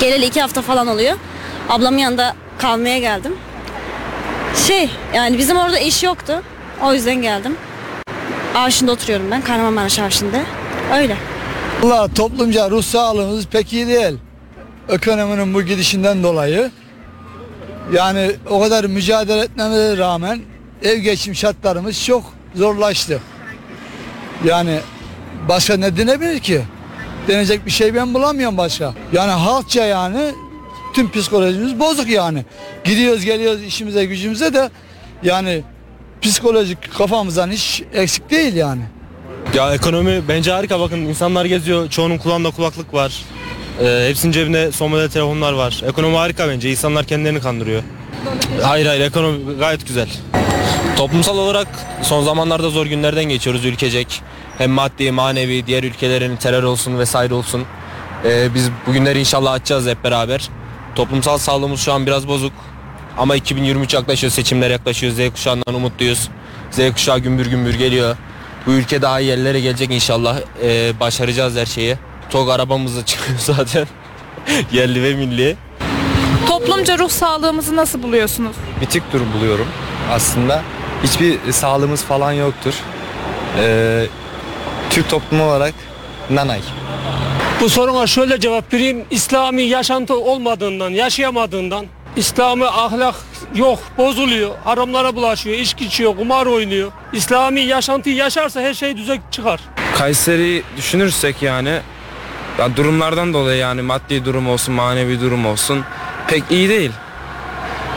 Geleli iki hafta falan oluyor. Ablamın yanında kalmaya geldim. Şey yani bizim orada iş yoktu. O yüzden geldim. Avşin'de oturuyorum ben. Kahramanmaraş Avşin'de. Öyle. Valla toplumca ruh sağlığımız pek iyi değil. Ekonominin bu gidişinden dolayı. Yani o kadar mücadele etmemize rağmen ev geçim şartlarımız çok zorlaştı. Yani başka ne denebilir ki? Denecek bir şey ben bulamıyorum başka. Yani halkça yani tüm psikolojimiz bozuk yani. Gidiyoruz geliyoruz işimize gücümüze de yani psikolojik kafamızdan hiç eksik değil yani. Ya ekonomi bence harika bakın insanlar geziyor çoğunun kulağında kulaklık var. Ee, hepsinin cebinde son model telefonlar var. Ekonomi harika bence insanlar kendilerini kandırıyor. Hayır hayır ekonomi gayet güzel. Toplumsal olarak son zamanlarda zor günlerden geçiyoruz ülkecek. Hem maddi manevi diğer ülkelerin terör olsun vesaire olsun. Ee, biz bugünleri inşallah açacağız hep beraber. Toplumsal sağlığımız şu an biraz bozuk. Ama 2023 yaklaşıyor seçimler yaklaşıyor Z kuşağından umutluyuz. Z kuşağı gümbür gümbür geliyor. Bu ülke daha iyi yerlere gelecek inşallah. Ee, başaracağız her şeyi. TOG arabamız da çıkıyor zaten. Yerli ve milli. Toplumca ruh sağlığımızı nasıl buluyorsunuz? bitik durum buluyorum aslında. Hiçbir sağlığımız falan yoktur. Ee, Türk toplumu olarak nanay. Bu soruna şöyle cevap vereyim. İslami yaşantı olmadığından, yaşayamadığından İslami ahlak yok, bozuluyor. Haramlara bulaşıyor, içki içiyor, kumar oynuyor. İslami yaşantıyı yaşarsa her şey düze çıkar. Kayseri düşünürsek yani ya durumlardan dolayı yani maddi durum olsun manevi durum olsun pek iyi değil.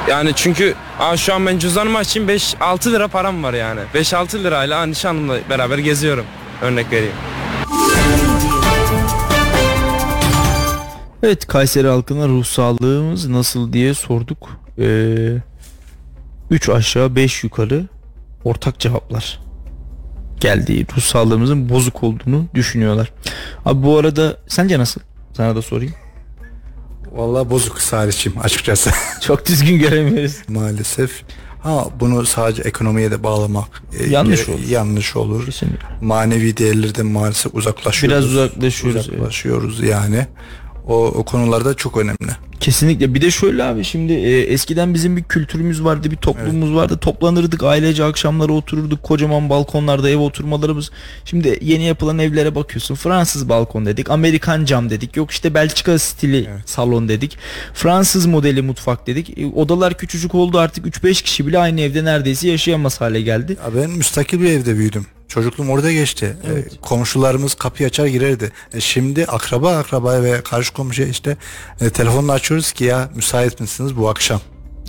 Yani çünkü aa, şu an ben cüzdanımı açayım 5-6 lira param var yani. 5-6 lirayla aa, nişanlımla beraber geziyorum. Örnek vereyim. Evet Kayseri halkına ruh sağlığımız nasıl diye sorduk. 3 aşağı 5 yukarı ortak cevaplar geldiği ruh sağlığımızın bozuk olduğunu düşünüyorlar. Abi bu arada sence nasıl? Sana da sorayım. Vallahi bozuk Salih'cim açıkçası. Çok düzgün göremiyoruz. Maalesef. Ha bunu sadece ekonomiye de bağlamak e, Yanlış e, olur. Yanlış olur. Kesinlikle. Manevi değerlerden maalesef uzaklaşıyoruz. Biraz uzaklaşıyoruz, evet. Uzaklaşıyoruz yani. O, o konularda çok önemli. Kesinlikle. Bir de şöyle abi şimdi e, eskiden bizim bir kültürümüz vardı, bir toplumumuz vardı. Toplanırdık ailece akşamları otururduk. Kocaman balkonlarda ev oturmalarımız. Şimdi yeni yapılan evlere bakıyorsun. Fransız balkon dedik, Amerikan cam dedik. Yok işte Belçika stili salon dedik. Fransız modeli mutfak dedik. E, odalar küçücük oldu artık 3-5 kişi bile aynı evde neredeyse yaşayamaz hale geldi. Ya ben müstakil bir evde büyüdüm. Çocukluğum orada geçti. E, komşularımız kapıyı açar girerdi. E, şimdi akraba akraba ve karşı komşuya işte e, telefonla açıyoruz ki ya müsait misiniz bu akşam?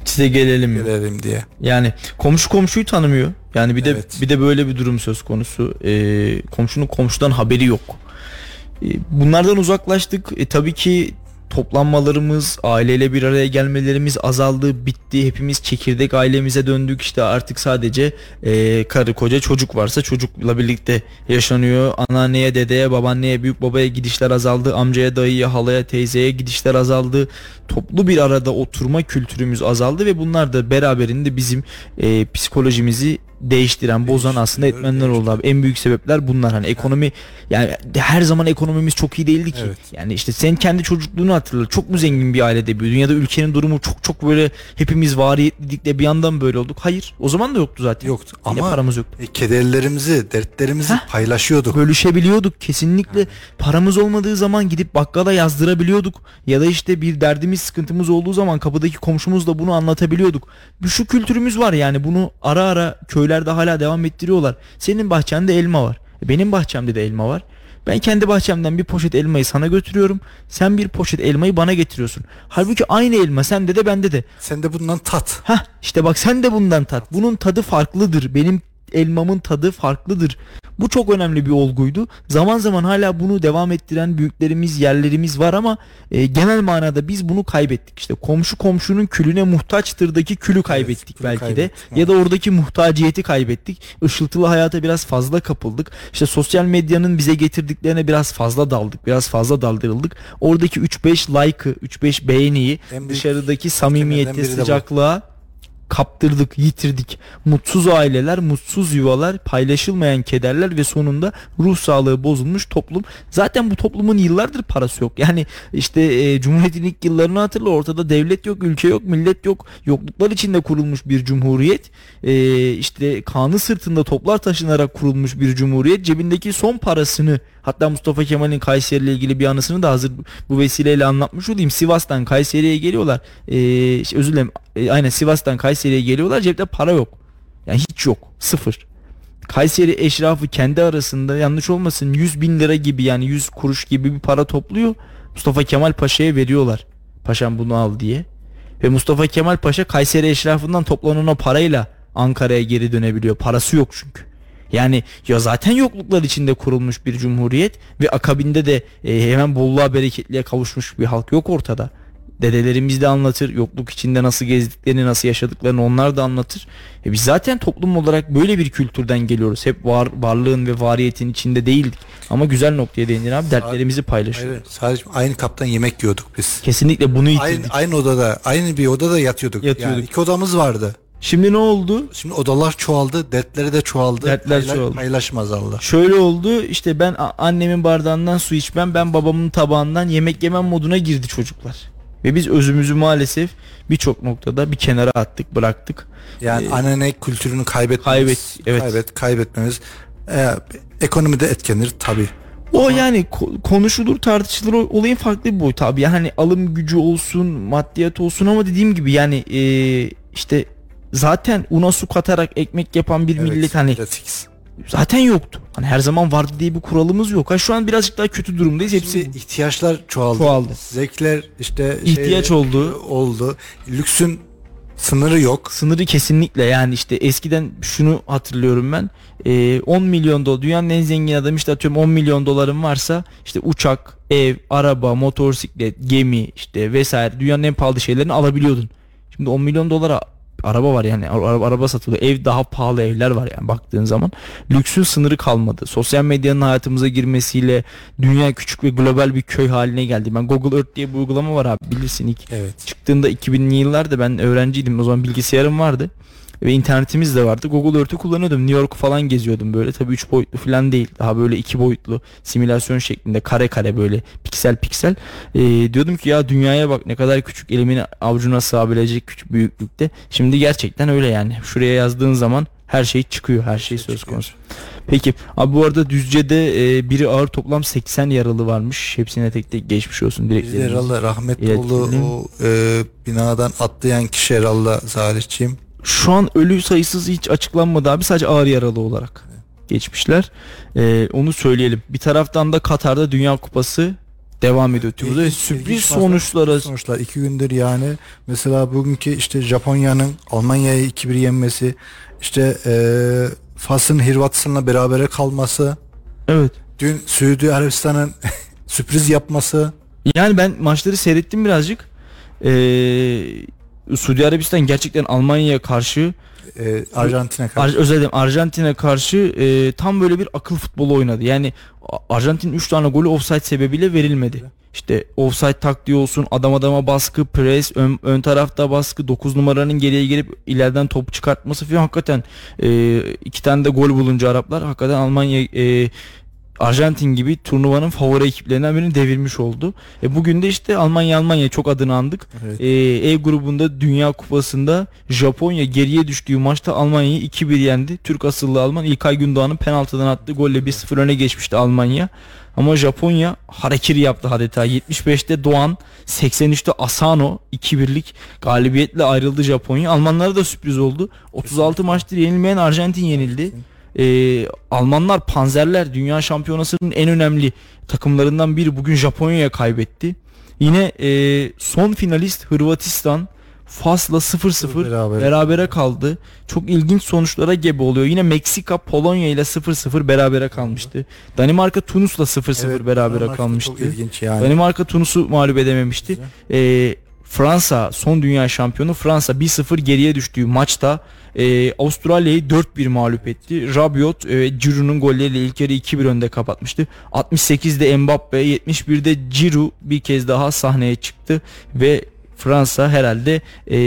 Size gelelim mi? Gelelim diye. Yani komşu komşuyu tanımıyor. Yani bir de bir de böyle bir durum söz konusu. Ee, komşunun komşudan haberi yok. Ee, bunlardan uzaklaştık. E, tabii ki toplanmalarımız, aileyle bir araya gelmelerimiz azaldı, bitti. Hepimiz çekirdek ailemize döndük. İşte artık sadece e, karı koca çocuk varsa çocukla birlikte yaşanıyor. Anneanneye, dedeye, babaanneye, büyük babaya gidişler azaldı. Amcaya, dayıya, halaya, teyzeye gidişler azaldı. Toplu bir arada oturma kültürümüz azaldı ve bunlar da beraberinde bizim e, psikolojimizi değiştiren, bozan aslında etmenler oldu abi. En büyük sebepler bunlar. Hani ekonomi yani her zaman ekonomimiz çok iyi değildi ki. Yani işte sen kendi çocukluğunu hatırla. Çok mu zengin bir ailede büyüdün ya da ülkenin durumu çok çok böyle hepimiz variyetliydik de bir yandan böyle olduk. Hayır. O zaman da yoktu zaten. Yoktu Yine ama paramız yoktu. e, kederlerimizi, dertlerimizi paylaşıyorduk. Bölüşebiliyorduk kesinlikle. Paramız olmadığı zaman gidip bakkala yazdırabiliyorduk. Ya da işte bir derdimiz sıkıntımız olduğu zaman kapıdaki komşumuzla bunu anlatabiliyorduk. Bu şu kültürümüz var yani bunu ara ara köylerde hala devam ettiriyorlar. Senin bahçende elma var. Benim bahçemde de elma var. Ben kendi bahçemden bir poşet elmayı sana götürüyorum. Sen bir poşet elmayı bana getiriyorsun. Halbuki aynı elma sende de bende de. Sen de bundan tat. Hah işte bak sen de bundan tat. Bunun tadı farklıdır. Benim elmamın tadı farklıdır. Bu çok önemli bir olguydu. Zaman zaman hala bunu devam ettiren büyüklerimiz, yerlerimiz var ama e, genel manada biz bunu kaybettik. İşte komşu komşunun külüne muhtaçtırdaki külü kaybettik belki de. kaybettik, Ya da oradaki muhtaciyeti kaybettik. Işıltılı hayata biraz fazla kapıldık. İşte sosyal medyanın bize getirdiklerine biraz fazla daldık. Biraz fazla daldırıldık. Oradaki 3-5 like'ı, 3-5 beğeniyi En dışarıdaki de bu. sıcaklığa kaptırdık, yitirdik. Mutsuz aileler, mutsuz yuvalar, paylaşılmayan kederler ve sonunda ruh sağlığı bozulmuş toplum. Zaten bu toplumun yıllardır parası yok. Yani işte e, Cumhuriyet'in ilk yıllarını hatırla ortada devlet yok, ülke yok, millet yok. Yokluklar içinde kurulmuş bir cumhuriyet. E, işte kanı sırtında toplar taşınarak kurulmuş bir cumhuriyet. Cebindeki son parasını hatta Mustafa Kemal'in Kayseri ile ilgili bir anısını da hazır bu vesileyle anlatmış olayım. Sivas'tan Kayseri'ye geliyorlar. E, şey, özür dilerim. E, aynen Sivas'tan Kayseri'ye geliyorlar. Cepte para yok. Yani hiç yok. Sıfır. Kayseri eşrafı kendi arasında yanlış olmasın 100 bin lira gibi yani 100 kuruş gibi bir para topluyor. Mustafa Kemal Paşa'ya veriyorlar. Paşam bunu al diye. Ve Mustafa Kemal Paşa Kayseri eşrafından toplanan o parayla Ankara'ya geri dönebiliyor. Parası yok çünkü. Yani ya zaten yokluklar içinde kurulmuş bir cumhuriyet ve akabinde de e, hemen bolluğa bereketliğe kavuşmuş bir halk yok ortada. Dedelerimiz de anlatır. Yokluk içinde nasıl gezdiklerini, nasıl yaşadıklarını onlar da anlatır. E biz zaten toplum olarak böyle bir kültürden geliyoruz. Hep var, varlığın ve variyetin içinde değildik. Ama güzel noktaya değindin abi. Dertlerimizi paylaşıyoruz. Evet, sadece aynı kaptan yemek yiyorduk biz. Kesinlikle bunu yitirdik. Aynı, aynı odada, aynı bir odada yatıyorduk. Yatıyorduk. Yani iki odamız vardı. Şimdi ne oldu? Şimdi odalar çoğaldı, dertleri de çoğaldı. Dertler Payla- çoğaldı. Paylaşım azaldı. Şöyle oldu işte ben a- annemin bardağından su içmem ben babamın tabağından yemek yemem moduna girdi çocuklar. Ve biz özümüzü maalesef birçok noktada bir kenara attık bıraktık. Yani Ee, anneanne kültürünü kaybetmemiz. Kaybet- evet. Kaybet, kaybetmemiz. Ee, ekonomide etkenir tabi. O yani ko- konuşulur tartışılır olayın farklı bir boyutu abi. Yani alım gücü olsun maddiyat olsun ama dediğim gibi yani e, işte zaten una su katarak ekmek yapan bir Evet, millet hani fix. zaten yoktu. Hani her zaman vardı diye bir kuralımız yok. Ha şu an birazcık daha kötü durumdayız. Hepsi Şimdi ihtiyaçlar çoğaldı. Çoğaldı. Zevkler işte İhtiyaç şey- oldu. oldu. Lüksün sınırı yok. sınırı kesinlikle yani işte eskiden şunu hatırlıyorum ben Ee, 10 milyon dolar dünyanın en zengin adamı işte atıyorum 10 milyon dolarım varsa işte uçak, ev, araba, motosiklet, gemi işte vesaire dünyanın en pahalı şeylerini alabiliyordun. Şimdi 10 milyon dolara araba var yani araba, araba satılıyor. Ev daha pahalı evler var yani baktığın zaman. Lüksün sınırı kalmadı. Sosyal medyanın hayatımıza girmesiyle dünya küçük ve global bir köy haline geldi. Ben Google Earth diye bir uygulama var abi bilirsin ilk Evet. çıktığında 2000'li yıllarda ben öğrenciydim. O zaman bilgisayarım vardı. Ve internetimiz de vardı. Google Earth'ü kullanıyordum. New York falan geziyordum böyle. Tabii 3 boyutlu falan değil. Daha böyle 2 boyutlu simülasyon şeklinde kare kare böyle piksel piksel. Ee, diyordum ki ya dünyaya bak ne kadar küçük elimin avucuna sığabilecek küçük büyüklükte. Şimdi gerçekten öyle yani. Şuraya yazdığın zaman her şey çıkıyor. Her şey söz konusu. Peki abi bu arada Düzce'de e, biri ağır toplam 80 yaralı varmış. Hepsine tek tek geçmiş olsun. Dileklerimizi herhalde rahmetli o e, binadan atlayan kişi herhalde Salihçiyim. Şu an ölü sayısı hiç açıklanmadı abi sadece ağır yaralı olarak geçmişler. Ee, onu söyleyelim. Bir taraftan da Katar'da Dünya Kupası devam ediyor. Burada İlginç- sürpriz ilginç sonuçlara Sonuçlar iki gündür yani mesela bugünkü işte Japonya'nın Almanya'yı 2-1 yenmesi işte e, Fas'ın Hırvatistan'la berabere kalması evet. dün Suudi Arabistan'ın sürpriz yapması Yani ben maçları seyrettim birazcık. Ee, Suudi Arabistan gerçekten Almanya'ya karşı e, Arjantin'e Ar- karşı özür dilerim Arjantin'e karşı e, tam böyle bir akıl futbolu oynadı. Yani Arjantin 3 tane golü offside sebebiyle verilmedi. İşte offside taktiği olsun, adam adama baskı, pres, ön, ön tarafta baskı, 9 numaranın geriye gelip ileriden topu çıkartması falan hakikaten e, iki tane de gol bulunca Araplar hakikaten Almanya e, Arjantin gibi turnuvanın favori ekiplerinden birini devirmiş oldu. E bugün de işte Almanya Almanya çok adını andık. Evet. E, E grubunda Dünya Kupası'nda Japonya geriye düştüğü maçta Almanya'yı 2-1 yendi. Türk asıllı Alman İlkay Gündoğan'ın penaltıdan attığı golle 1-0 öne geçmişti Almanya. Ama Japonya harekiri yaptı adeta. 75'te Doğan, 83'te Asano 2-1'lik galibiyetle ayrıldı Japonya. Almanlara da sürpriz oldu. 36 maçtır yenilmeyen Arjantin yenildi. Ee, Almanlar panzerler dünya şampiyonasının en önemli takımlarından biri bugün Japonya'ya kaybetti. Yine e, son finalist Hırvatistan Fas'la 0-0 Berabere. berabere kaldı. Çok ilginç sonuçlara gebe oluyor. Yine Meksika Polonya ile 0-0 berabere kalmıştı. Danimarka Tunus'la 0-0 Evet, berabere Danimarka kalmıştı. Yani. Danimarka Tunus'u mağlup edememişti. Ee, Fransa son dünya şampiyonu Fransa 1-0 geriye düştüğü maçta e, Avustralya'yı 4-1 mağlup etti. Rabiot ve Giroud'un golleriyle ilk yarı 2-1 önde kapatmıştı. 68'de Mbappe, 71'de Giroud bir kez daha sahneye çıktı ve Fransa herhalde e,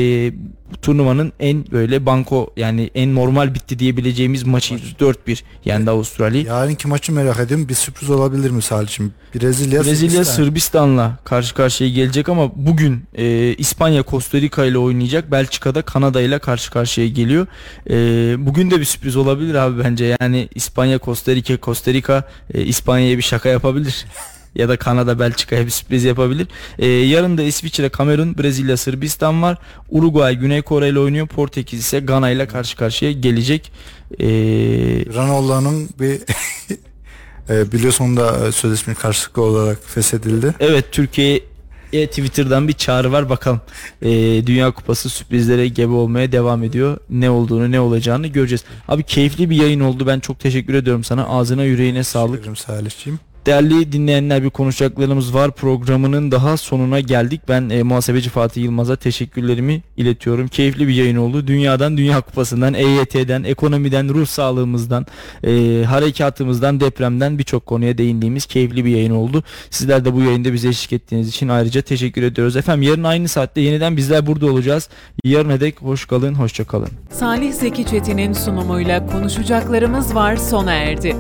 turnuvanın en böyle banko yani en normal bitti diyebileceğimiz maçı 4-1 yendi Avustralya'yı. Yarınki maçı merak ediyorum. Bir sürpriz olabilir mi Salih'cim? Brezilya, Brezilya Sırbistan. Sırbistan'la karşı karşıya gelecek ama bugün e, İspanya Costa Rica ile oynayacak. Belçika'da Kanada ile karşı karşıya geliyor. E, bugün de bir sürpriz olabilir abi bence. Yani İspanya Costa Rica Costa Rica e, İspanya'ya bir şaka yapabilir. ya da Kanada Belçika'ya bir sürpriz yapabilir. E, yarın da İsviçre, Kamerun, Brezilya, Sırbistan var. Uruguay Güney Kore ile oynuyor. Portekiz ise Gana ile karşı karşıya gelecek. E, Ranola'nın bir e, biliyorsun da e, sözleşme karşılıklı olarak feshedildi. Evet Türkiye'ye Twitter'dan bir çağrı var bakalım. Ee, Dünya Kupası sürprizlere gebe olmaya devam ediyor. Ne olduğunu ne olacağını göreceğiz. Abi keyifli bir yayın oldu. Ben çok teşekkür ediyorum sana. Ağzına yüreğine sağlık. Teşekkür ederim Salih'ciğim. Değerli dinleyenler bir konuşacaklarımız var. Programının daha sonuna geldik. Ben e, muhasebeci Fatih Yılmaz'a teşekkürlerimi iletiyorum. Keyifli bir yayın oldu. Dünyadan, Dünya Kupası'ndan, EYT'den, ekonomiden, ruh sağlığımızdan, e, harekatımızdan, depremden birçok konuya değindiğimiz keyifli bir yayın oldu. Sizler de bu yayında bize eşlik ettiğiniz için ayrıca teşekkür ediyoruz. Efendim yarın aynı saatte yeniden bizler burada olacağız. Yarına dek hoş kalın, hoşça kalın. Salih Zeki Çetin'in sunumuyla konuşacaklarımız var sona erdi.